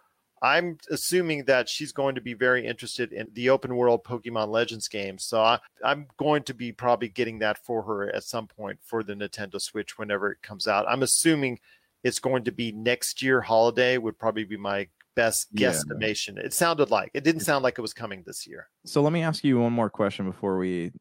I'm assuming that she's going to be very interested in the open world Pokemon Legends game. So I, I'm going to be probably getting that for her at some point for the Nintendo Switch whenever it comes out. I'm assuming it's going to be next year. Holiday would probably be my best Yeah. guesstimation. It sounded like it didn't sound like it was coming this year. So let me ask you one more question before we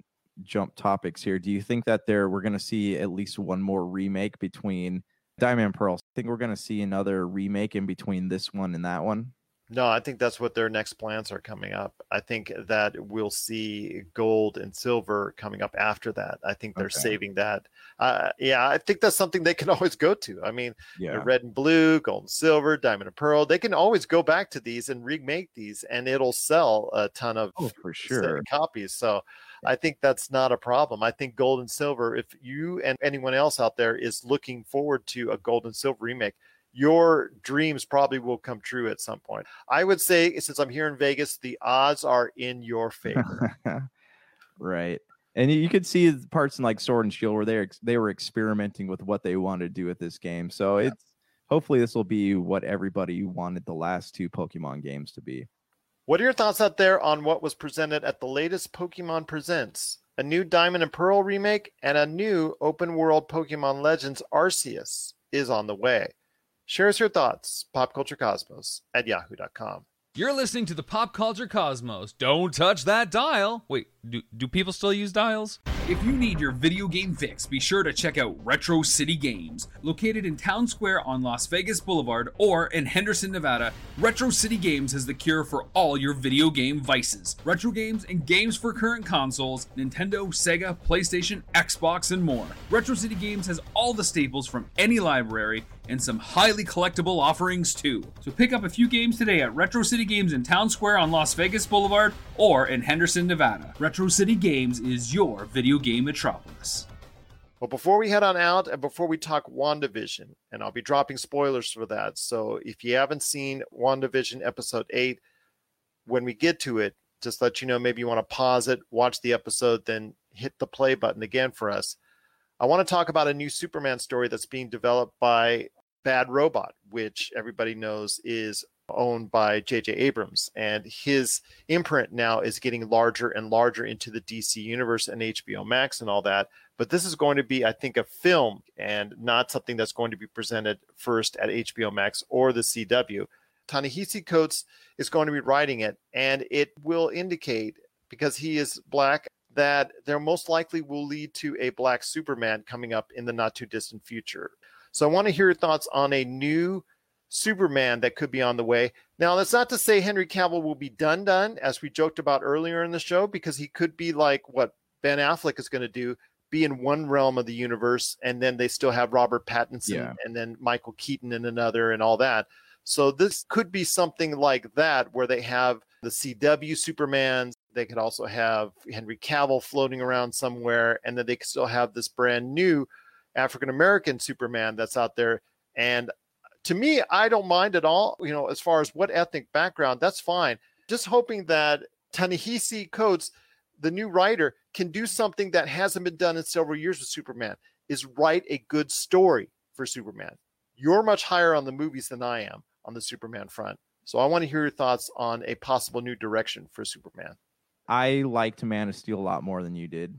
jump topics here. Do you think that there we're going to see at least one more remake between Diamond and Pearl? think we're going to see another remake in between this one and that one? No, I think that's what their next plans are coming up. I think that we'll see gold and silver coming up after that. I think they're Okay. saving that. Uh, yeah, I think that's something they can always go to. I mean, Yeah. red and blue, gold and silver, diamond and pearl. They can always go back to these and remake these, and it'll sell a ton of Oh, for sure. copies. So I think that's not a problem. I think gold and silver, if you and anyone else out there is looking forward to a gold and silver remake, your dreams probably will come true at some point. I would say, since I'm here in Vegas, the odds are in your favor. right. And you could see parts in like Sword and Shield where they they were experimenting with what they wanted to do with this game. So yeah. it's hopefully this will be what everybody wanted the last two Pokemon games to be. What are your thoughts out there on what was presented at the latest Pokemon Presents? A new Diamond and Pearl remake and a new open world Pokemon Legends Arceus is on the way. Share us your thoughts, popculturecosmos at yahoo.com. You're listening to the Pop Culture Cosmos. Don't touch that dial. Wait, do, do people still use dials? If you need your video game fix, be sure to check out Retro City Games. Located in Town Square on Las Vegas Boulevard or in Henderson, Nevada, Retro City Games has the cure for all your video game vices. Retro games and games for current consoles, Nintendo, Sega, PlayStation, Xbox, and more. Retro City Games has all the staples from any library and some highly collectible offerings too. So pick up a few games today at Retro City Games in Town Square on Las Vegas Boulevard or in Henderson, Nevada. Retro City Games is your video game metropolis. Well, before we head on out and before we talk WandaVision, and I'll be dropping spoilers for that. So if you haven't seen WandaVision episode 8, when we get to it, just let you know maybe you want to pause it, watch the episode, then hit the play button again for us. I want to talk about a new Superman story that's being developed by Bad Robot, which everybody knows is owned by J.J. Abrams. And his imprint now is getting larger and larger into the DC universe and HBO Max and all that. But this is going to be, I think, a film and not something that's going to be presented first at HBO Max or the CW. Ta-Nehisi Coates is going to be writing it, and it will indicate, because he is black, that there most likely will lead to a black Superman coming up in the not too distant future. So I want to hear your thoughts on a new Superman that could be on the way. Now, that's not to say Henry Cavill will be done, done, as we joked about earlier in the show, because he could be like what Ben Affleck is going to do be in one realm of the universe, and then they still have Robert Pattinson yeah. and then Michael Keaton in another and all that. So this could be something like that, where they have the CW Supermans. They could also have Henry Cavill floating around somewhere, and then they could still have this brand new African American Superman that's out there. And to me, I don't mind at all. You know, as far as what ethnic background, that's fine. Just hoping that Ta-Nehisi Coates, the new writer, can do something that hasn't been done in several years with Superman, is write a good story for Superman. You're much higher on the movies than I am on the Superman front. So I want to hear your thoughts on a possible new direction for Superman. I liked Man of Steel a lot more than you did.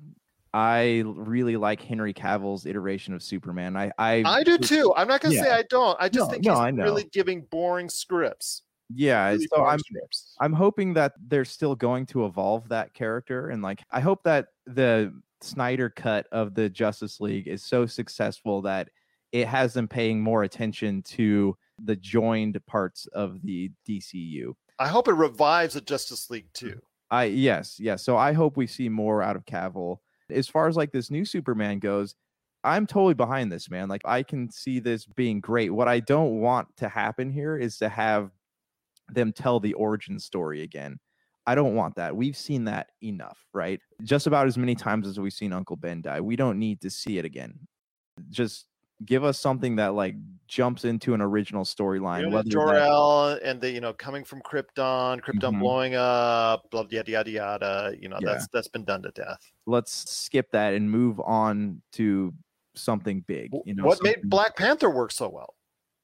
I really like Henry Cavill's iteration of Superman. I I, I do too. I'm not gonna yeah. say I don't. I just no, think no, he's really giving boring scripts. Yeah, really so I'm scripts. I'm hoping that they're still going to evolve that character, and like I hope that the Snyder cut of the Justice League is so successful that it has them paying more attention to the joined parts of the DCU. I hope it revives the Justice League too. I yes, yes. So I hope we see more out of Cavill as far as like this new Superman goes, I'm totally behind this, man. Like I can see this being great. What I don't want to happen here is to have them tell the origin story again. I don't want that. We've seen that enough, right? Just about as many times as we've seen Uncle Ben die. We don't need to see it again. Just give us something that like jumps into an original storyline. You know, Jor-El and the you know coming from Krypton, Krypton mm-hmm. blowing up, blah yada yada yada. You know yeah. that's that's been done to death. Let's skip that and move on to something big. You know, what something... made Black Panther work so well?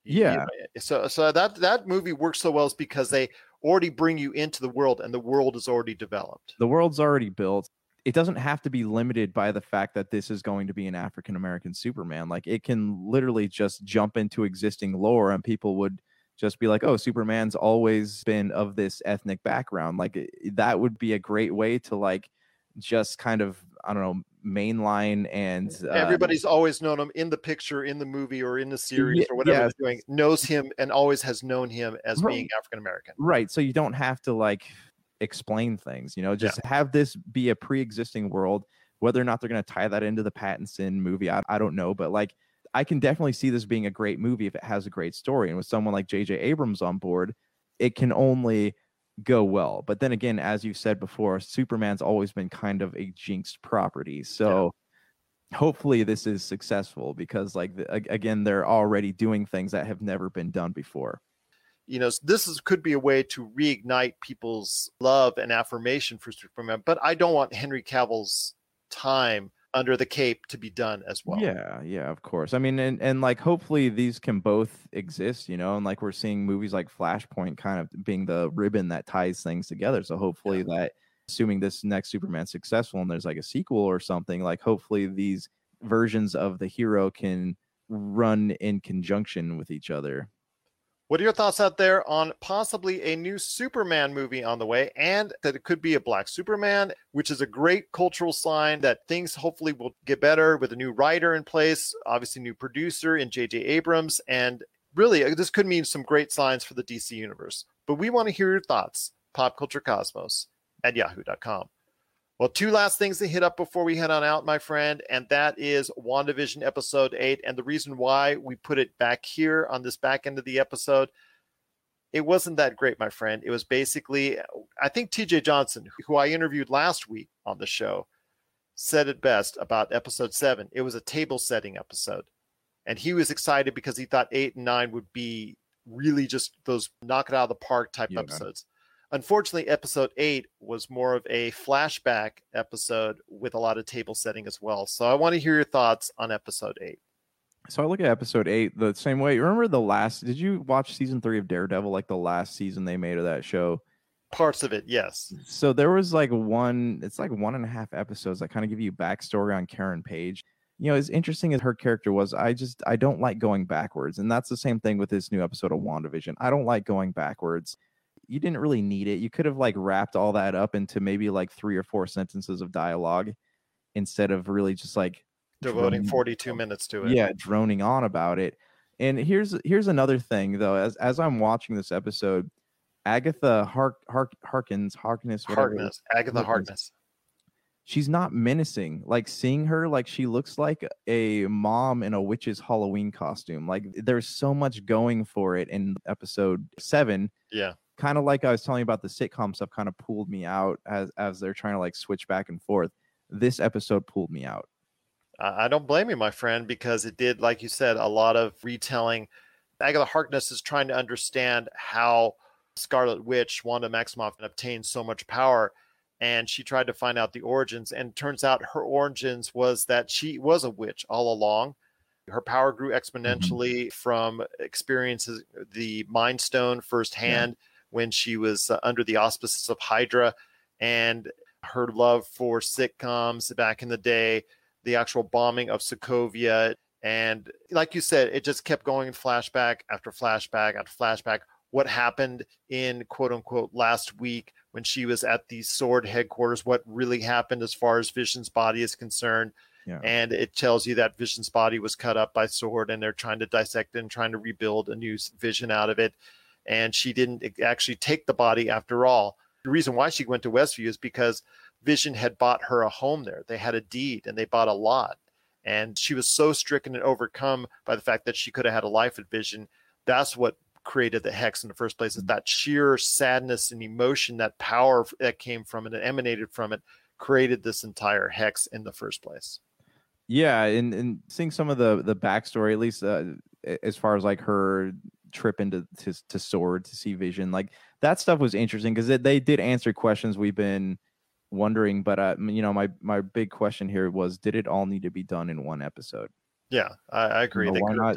Yeah. You know, so so that that movie works so well is because they already bring you into the world and the world is already developed. The world's already built it doesn't have to be limited by the fact that this is going to be an African American Superman. Like it can literally just jump into existing lore and people would just be like, "Oh, Superman's always been of this ethnic background." Like that would be a great way to like just kind of I don't know mainline and uh, everybody's always known him in the picture, in the movie, or in the series yeah, or whatever yeah. doing. Knows him and always has known him as right. being African American. Right. So you don't have to like explain things. You know, just yeah. have this be a pre-existing world. Whether or not they're going to tie that into the Pattinson movie, I, I don't know. But like, I can definitely see this being a great movie if it has a great story. And with someone like J.J. Abrams on board, it can only go well. But then again, as you've said before, Superman's always been kind of a jinxed property. So yeah. hopefully this is successful because, like, the, again, they're already doing things that have never been done before you know this is could be a way to reignite people's love and affirmation for superman but i don't want henry cavill's time under the cape to be done as well. Yeah, yeah, of course. I mean, and and like hopefully these can both exist, you know, and like we're seeing movies like Flashpoint kind of being the ribbon that ties things together. So hopefully that assuming this next Superman's successful and there's like a sequel or something, like hopefully these versions of the hero can run in conjunction with each other. What are your thoughts out there on possibly a new Superman movie on the way and that it could be a black Superman, which is a great cultural sign that things hopefully will get better with a new writer in place, obviously new producer in JJ Abrams and really uh, this could mean some great signs for the DC universe. But we want to hear your thoughts. Popculturecosmos at yahoo.com. Well, two last things to hit up before we head on out, my friend, and that is WandaVision episode eight. And the reason why we put it back here on this back end of the episode, it wasn't that great, my friend. It was basically, I think TJ Johnson, who I interviewed last week on the show, said it best about episode seven. It was a table setting episode. And he was excited because he thought eight and nine would be really just those knock it out of the park type Yeah. episodes. Unfortunately, episode eight was more of a flashback episode with a lot of table setting as well. So I want to hear your thoughts on episode eight. So I look at episode eight the same way. Remember the last? Did you watch season three of Daredevil? Like the last season they made of that show. Parts of it, yes. So there was like one. It's like one and a half episodes that kind of give you backstory on Karen Page. You know, as interesting as her character was, I just I don't like going backwards, and that's the same thing with this new episode of WandaVision. I don't like going backwards. You didn't really need it. You could have like wrapped all that up into maybe like three or four sentences of dialogue instead of really just like Devoting droning- 42 minutes to it. yeah droning on about it and here's here's another thing though as as i'm watching this episode agatha Hark, Hark, harkins harkness whatever it is, Harkness, Agatha Harkness. Harkness. she's not menacing like seeing her like she looks like a mom in a witch's halloween costume like there's so much going for it in episode seven Yeah. Kind of like i was telling you about the sitcom stuff kind of pulled me out as as they're trying to like switch back and forth this episode pulled me out I I don't blame you, my friend, because it did, like you said, a lot of retelling. Agatha Harkness is trying to understand how Scarlet Witch, Wanda Maximoff, obtained so much power. And she tried to find out the origins. And turns out her origins was that she was a witch all along. Her power grew mm-hmm. exponentially from experiences the Mind Stone firsthand when she was uh, under the auspices of Hydra and her love for sitcoms back in the day the actual bombing of Sokovia. And like you said, it just kept going in flashback after flashback after flashback. What happened in quote unquote last week when she was at the sword headquarters, what really happened as far as Vision's body is concerned. yeah And it tells you that Vision's body was cut up by sword and they're trying to dissect it and trying to rebuild a new vision out of it. And she didn't actually take the body after all. The reason why she went to Westview is because Vision had bought her a home there. They had a deed and they bought a lot. And she was so stricken and overcome by the fact that she could have had a life at Vision. That's what created the hex in the first place is that sheer sadness and emotion, that power that came from it and emanated from it, created this entire hex in the first place. yeah and and seeing some of the the backstory at least uh, as far as like her trip into to, to sword to see vision like that stuff was interesting because they did answer questions we've been wondering but uh you know my my big question here was did it all need to be done in one episode Yeah, I, I agree. know, They why could not-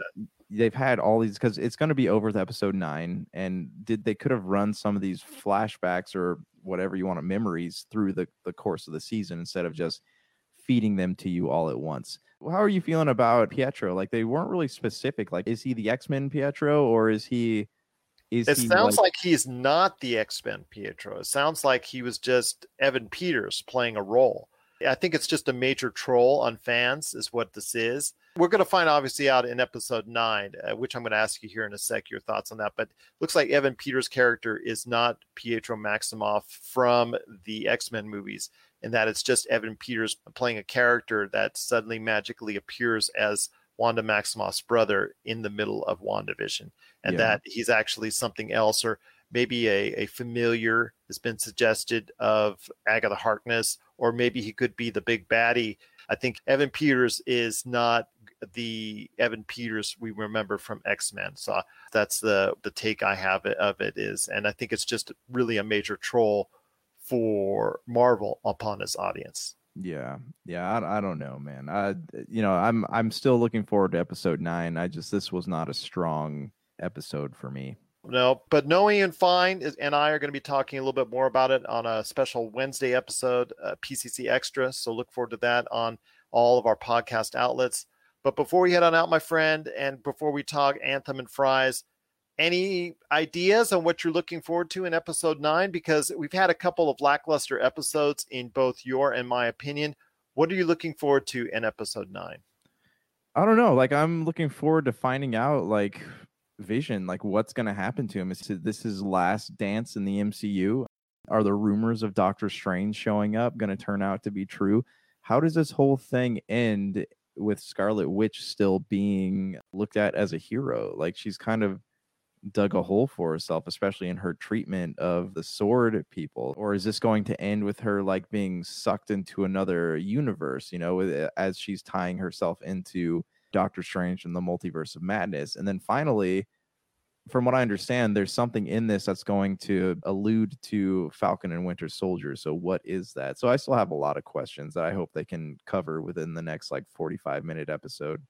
they've had all these because it's going to be over the episode nine and did they could have run some of these flashbacks or whatever you want to memories through the the course of the season instead of just feeding them to you all at once how are you feeling about pietro like they weren't really specific like is he the x-men pietro or is he is It he sounds like he's not the X Men Pietro. It sounds like he was just Evan Peters playing a role. I think it's just a major troll on fans, is what this is. We're going to find obviously out in episode nine, uh, which I'm going to ask you here in a sec your thoughts on that. But looks like Evan Peters' character is not Pietro Maximoff from the X Men movies, in that it's just Evan Peters playing a character that suddenly magically appears as Wanda Maximoff's brother in the middle of WandaVision and Yeah. that he's actually something else or maybe a, a familiar has been suggested of Agatha Harkness, or maybe he could be the big baddie. I think Evan Peters is not the Evan Peters we remember from X Men. So that's the the take I have of it is, and I think it's just really a major troll for Marvel upon his audience. Yeah, yeah, I, I don't know, man. I, you know, I'm I'm still looking forward to episode nine. I just this was not a strong episode for me. No, but Noe and Fine is, and I are going to be talking a little bit more about it on a special Wednesday episode, uh, PCC Extra. So look forward to that on all of our podcast outlets. But before we head on out, my friend, and before we talk Anthem and Fry's, any ideas on what you're looking forward to in episode nine? Because we've had a couple of lackluster episodes in both your and my opinion. What are you looking forward to in episode nine? I don't know. Like I'm looking forward to finding out like Vision, like what's going to happen to him. Is this his last dance in the MCU? Are the rumors of Doctor Strange showing up going to turn out to be true? How does this whole thing end with Scarlet Witch still being looked at as a hero? Like she's kind of dug a hole for herself, especially in her treatment of the sword people? Or is this going to end with her like being sucked into another universe, you know, eh, as she's tying herself into Doctor Strange and the multiverse of madness? And then finally, from what I understand, there's something in this that's going to allude to Falcon and Winter Soldier. So, what is that? So, I still have a lot of questions that I hope they can cover within the next like 45 minute episode.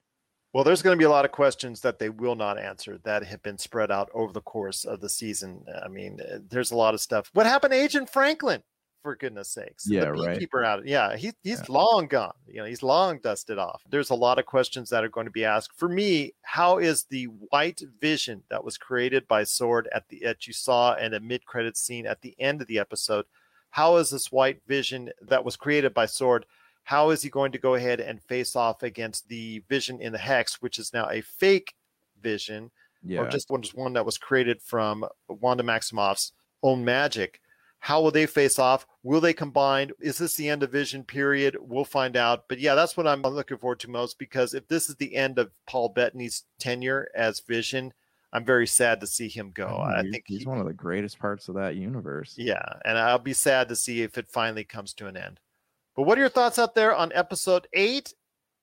Well, there's going to be a lot of questions that they will not answer that have been spread out over the course of the season. I mean, uh, there's a lot of stuff. What happened to Agent Franklin? For goodness sakes, yeah, the beekeeper right. out. Yeah, he, he's yeah. long gone. You know, he's long dusted off. There's a lot of questions that are going to be asked. For me, how is the white vision that was created by Sword at the that you saw in a mid credit scene at the end of the episode? How is this white vision that was created by Sword? How is he going to go ahead and face off against the vision in the hex, which is now a fake vision, yeah. or just one, just one that was created from Wanda Maximoff's own magic? How will they face off? Will they combine? Is this the end of Vision period? We'll find out. But yeah, that's what I'm looking forward to most because if this is the end of Paul Bettany's tenure as Vision, I'm very sad to see him go. I, I think he's he, one of the greatest parts of that universe. Yeah, and I'll be sad to see if it finally comes to an end. But what are your thoughts out there on episode eight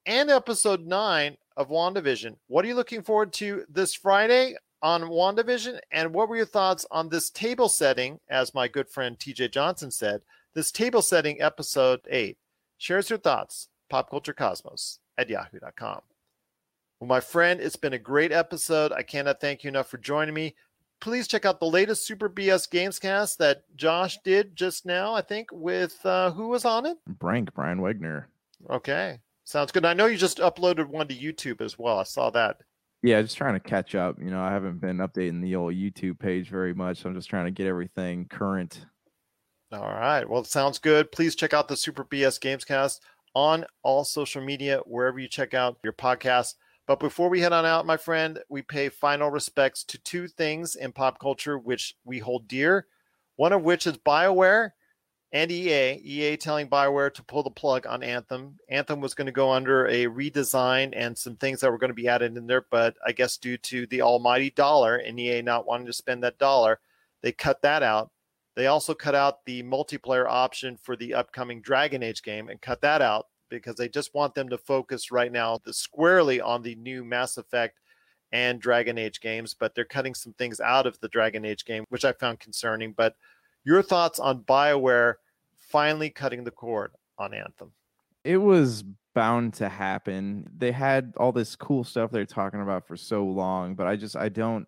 and episode nine of WandaVision? What are you looking forward to this Friday on WandaVision? And what were your thoughts on this table setting, as my good friend TJ Johnson said, this table setting episode eight? Share us your thoughts, popculturecosmos at yahoo.com. Well, my friend, it's been a great episode. I cannot thank you enough for joining me please check out the latest Super BS Gamescast that Josh did just now, I think, with uh, who was on it? Brank, Brian Wegner. Okay. Sounds good. I know you just uploaded one to YouTube as well. I saw that. Yeah, just trying to catch up. You know, I haven't been updating the old YouTube page very much. So I'm just trying to get everything current. All right. Well, sounds good. Please check out the Super BS Gamescast on all social media, wherever you check out your podcast. But before we head on out, my friend, we pay final respects to two things in pop culture which we hold dear. One of which is BioWare and EA. EA telling BioWare to pull the plug on Anthem. Anthem was going to go under a redesign and some things that were going to be added in there, but I guess due to the almighty dollar and EA not wanting to spend that dollar, they cut that out. They also cut out the multiplayer option for the upcoming Dragon Age game and cut that out because they just want them to focus right now squarely on the new Mass Effect and Dragon Age games, but they're cutting some things out of the Dragon Age game, which I found concerning. But your thoughts on BioWare finally cutting the cord on Anthem? It was bound to happen. They had all this cool stuff they're talking about for so long, but I just I don't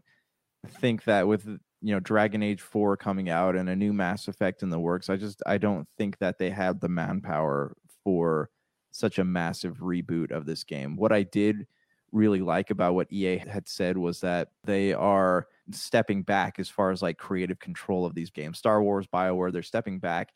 think that with you know Dragon Age 4 coming out and a new Mass Effect in the works, I just I don't think that they had the manpower for such a massive reboot of this game. What I did really like about what EA had said was that they are stepping back as far as like creative control of these games. Star Wars, BioWare, they're stepping back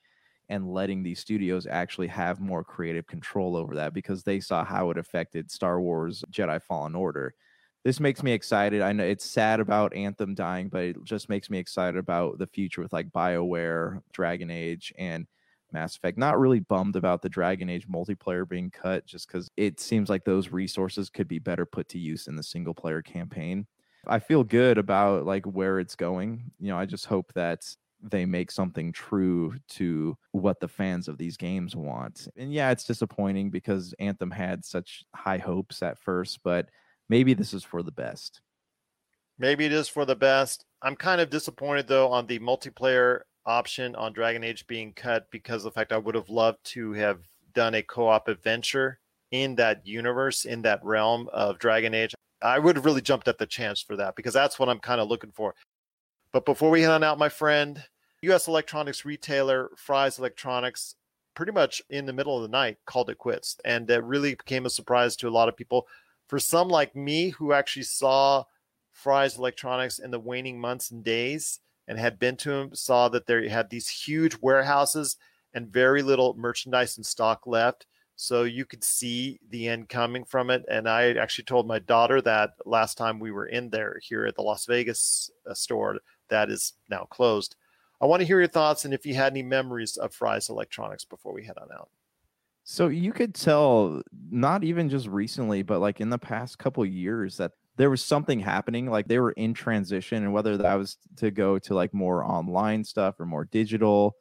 and letting these studios actually have more creative control over that because they saw how it affected Star Wars Jedi Fallen Order. This makes me excited. I know it's sad about Anthem dying, but it just makes me excited about the future with like BioWare, Dragon Age, and Mass Effect. Not really bummed about the Dragon Age multiplayer being cut just because it seems like those resources could be better put to use in the single player campaign. I feel good about like where it's going. You know, I just hope that they make something true to what the fans of these games want. And yeah, it's disappointing because Anthem had such high hopes at first, but maybe this is for the best. Maybe it is for the best. I'm kind of disappointed though on the multiplayer option on Dragon Age being cut because of the fact I would have loved to have done a co-op adventure in that universe, in that realm of Dragon Age, I would have really jumped at the chance for that because that's what I'm kind of looking for. But before we head on out, my friend, U.S. electronics retailer Fry's Electronics, pretty much in the middle of the night, called it quits, and it really became a surprise to a lot of people. For some like me, who actually saw Fry's Electronics in the waning months and days and had been to them, saw that they had these huge warehouses and very little merchandise and stock left. So you could see the end coming from it. And I actually told my daughter that last time we were in there here at the Las Vegas uh, store that is now closed. I want to hear your thoughts and if you had any memories of Fry's Electronics before we head on out. So you could tell, not even just recently, but like in the past couple years, that there was something happening. Like they were in transition, and whether that was to go to like more online stuff or more digital,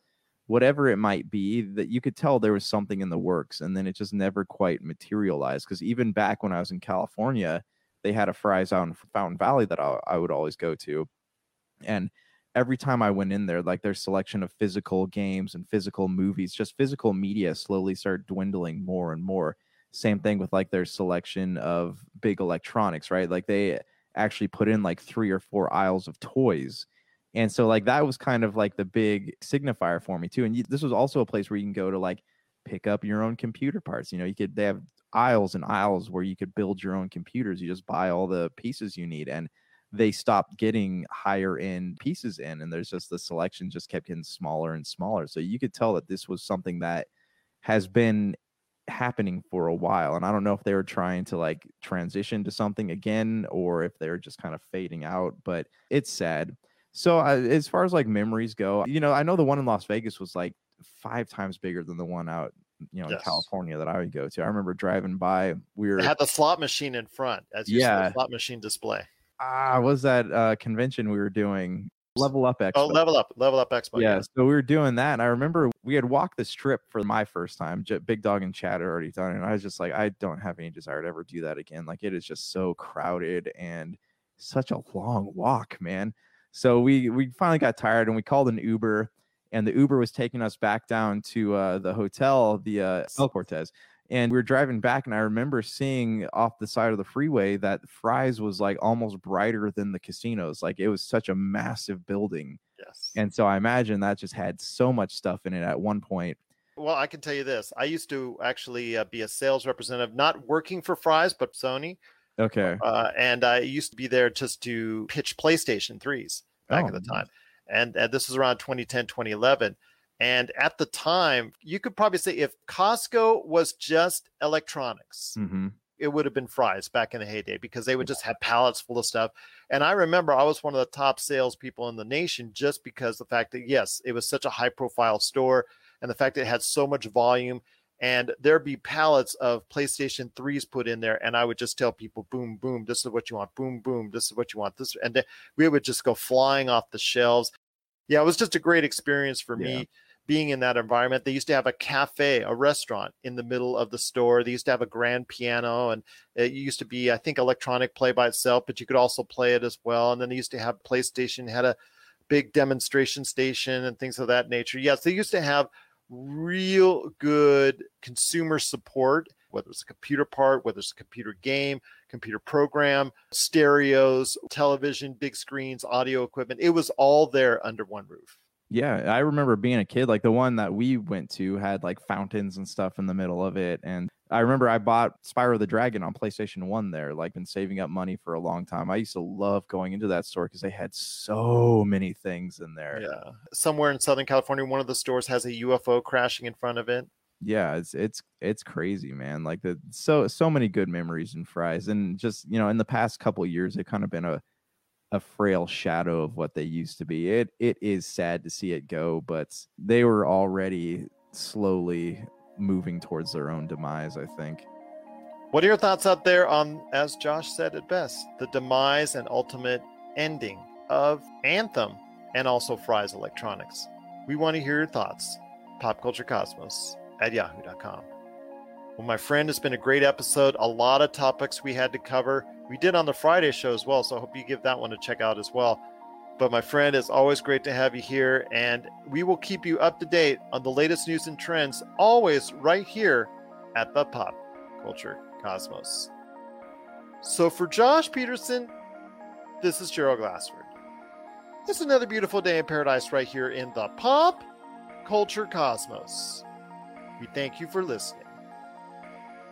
whatever it might be, that you could tell there was something in the works, and then it just never quite materialized. Because even back when I was in California, they had a Fry's out in Fountain Valley that I, I would always go to, and every time I went in there, like their selection of physical games and physical movies, just physical media slowly started dwindling more and more. Same thing with like their selection of big electronics, right? Like they actually put in like three or four aisles of toys. And so like that was kind of like the big signifier for me too. And this was also a place where you can go to like pick up your own computer parts. You know, you could they have aisles and aisles where you could build your own computers. You just buy all the pieces you need and they stopped getting higher end pieces in and there's just the selection just kept getting smaller and smaller so you could tell that this was something that has been happening for a while and i don't know if they were trying to like transition to something again or if they're just kind of fading out but it's sad so uh, as far as like memories go you know i know the one in las vegas was like five times bigger than the one out you know Yes. in california that i would go to i remember driving by we were It had the slot machine in front as you Yeah. slot machine display. ah was that uh convention we were doing level up expo Oh, level up, level up expo. yeah, so we were doing that, and I remember we had walked this trip for my first time. Big Dog and Chad had already done it, and I was just like, I don't have any desire to ever do that again. Like it is just so crowded and such a long walk, man. So we we finally got tired, and we called an Uber, and the Uber was taking us back down to uh, the hotel, the uh, El Cortez. And we were driving back, and I remember seeing off the side of the freeway that Fry's was like almost brighter than the casinos. Like it was such a massive building. Yes. And so I imagine that just had so much stuff in it at one point. Well, I can tell you this. I used to actually uh, be a sales representative, not working for Fry's, but Sony. Okay. Uh, and I used to be there just to pitch PlayStation 3s back Oh, at the time. And, and this was around 2010, 2011. And at the time, you could probably say if Costco was just electronics, hmm it would have been Fry's back in the heyday because they would just have pallets full of stuff. And I remember I was one of the top salespeople in the nation just because the fact that, yes, it was such a high profile store and the fact that it had so much volume. And there'd be pallets of PlayStation 3s put in there. And I would just tell people, boom, boom, this is what you want. Boom, boom, this is what you want. This and then we would just go flying off the shelves. Yeah, it was just a great experience for Yeah. Being in that environment. They used to have a cafe, a restaurant in the middle of the store. They used to have a grand piano and it used to be, I think, electronic play by itself, but you could also play it as well. And then they used to have PlayStation had a big demonstration station and things of that nature. Yes, they used to have real good consumer support, whether it's a computer part, whether it's a computer game, computer program, stereos, television, big screens, audio equipment. It was all there under one roof. Yeah, I remember being a kid. Like the one that we went to had like fountains and stuff in the middle of it. And I remember I bought Spyro the Dragon on PlayStation 1 there, like been saving up money for a long time. I used to love going into that store because they had so many things in there. Yeah. Somewhere in Southern California, one of the stores has a UFO crashing in front of it. yeah it's it's it's crazy man like the so so many good memories in Fry's and just you know in the past couple years they've kind of been a a frail shadow of what they used to be it it is sad to see it go but they were already slowly moving towards their own demise i think What are your thoughts out there on, as Josh said it best, the demise and ultimate ending of Anthem and also Fry's Electronics? We want to hear your thoughts. PopCultureCosmos at yahoo.com. Well, my friend, it's been a great episode. A lot of topics we had to cover. We did on the Friday show as well, so I hope you give that one a check out as well. But my friend, it's always great to have you here, and we will keep you up to date on the latest news and trends, always right here at the Pop Culture Cosmos. So for Josh Peterson, this is Gerald Glassford. It's another beautiful day in paradise right here in the Pop Culture Cosmos. We thank you for listening.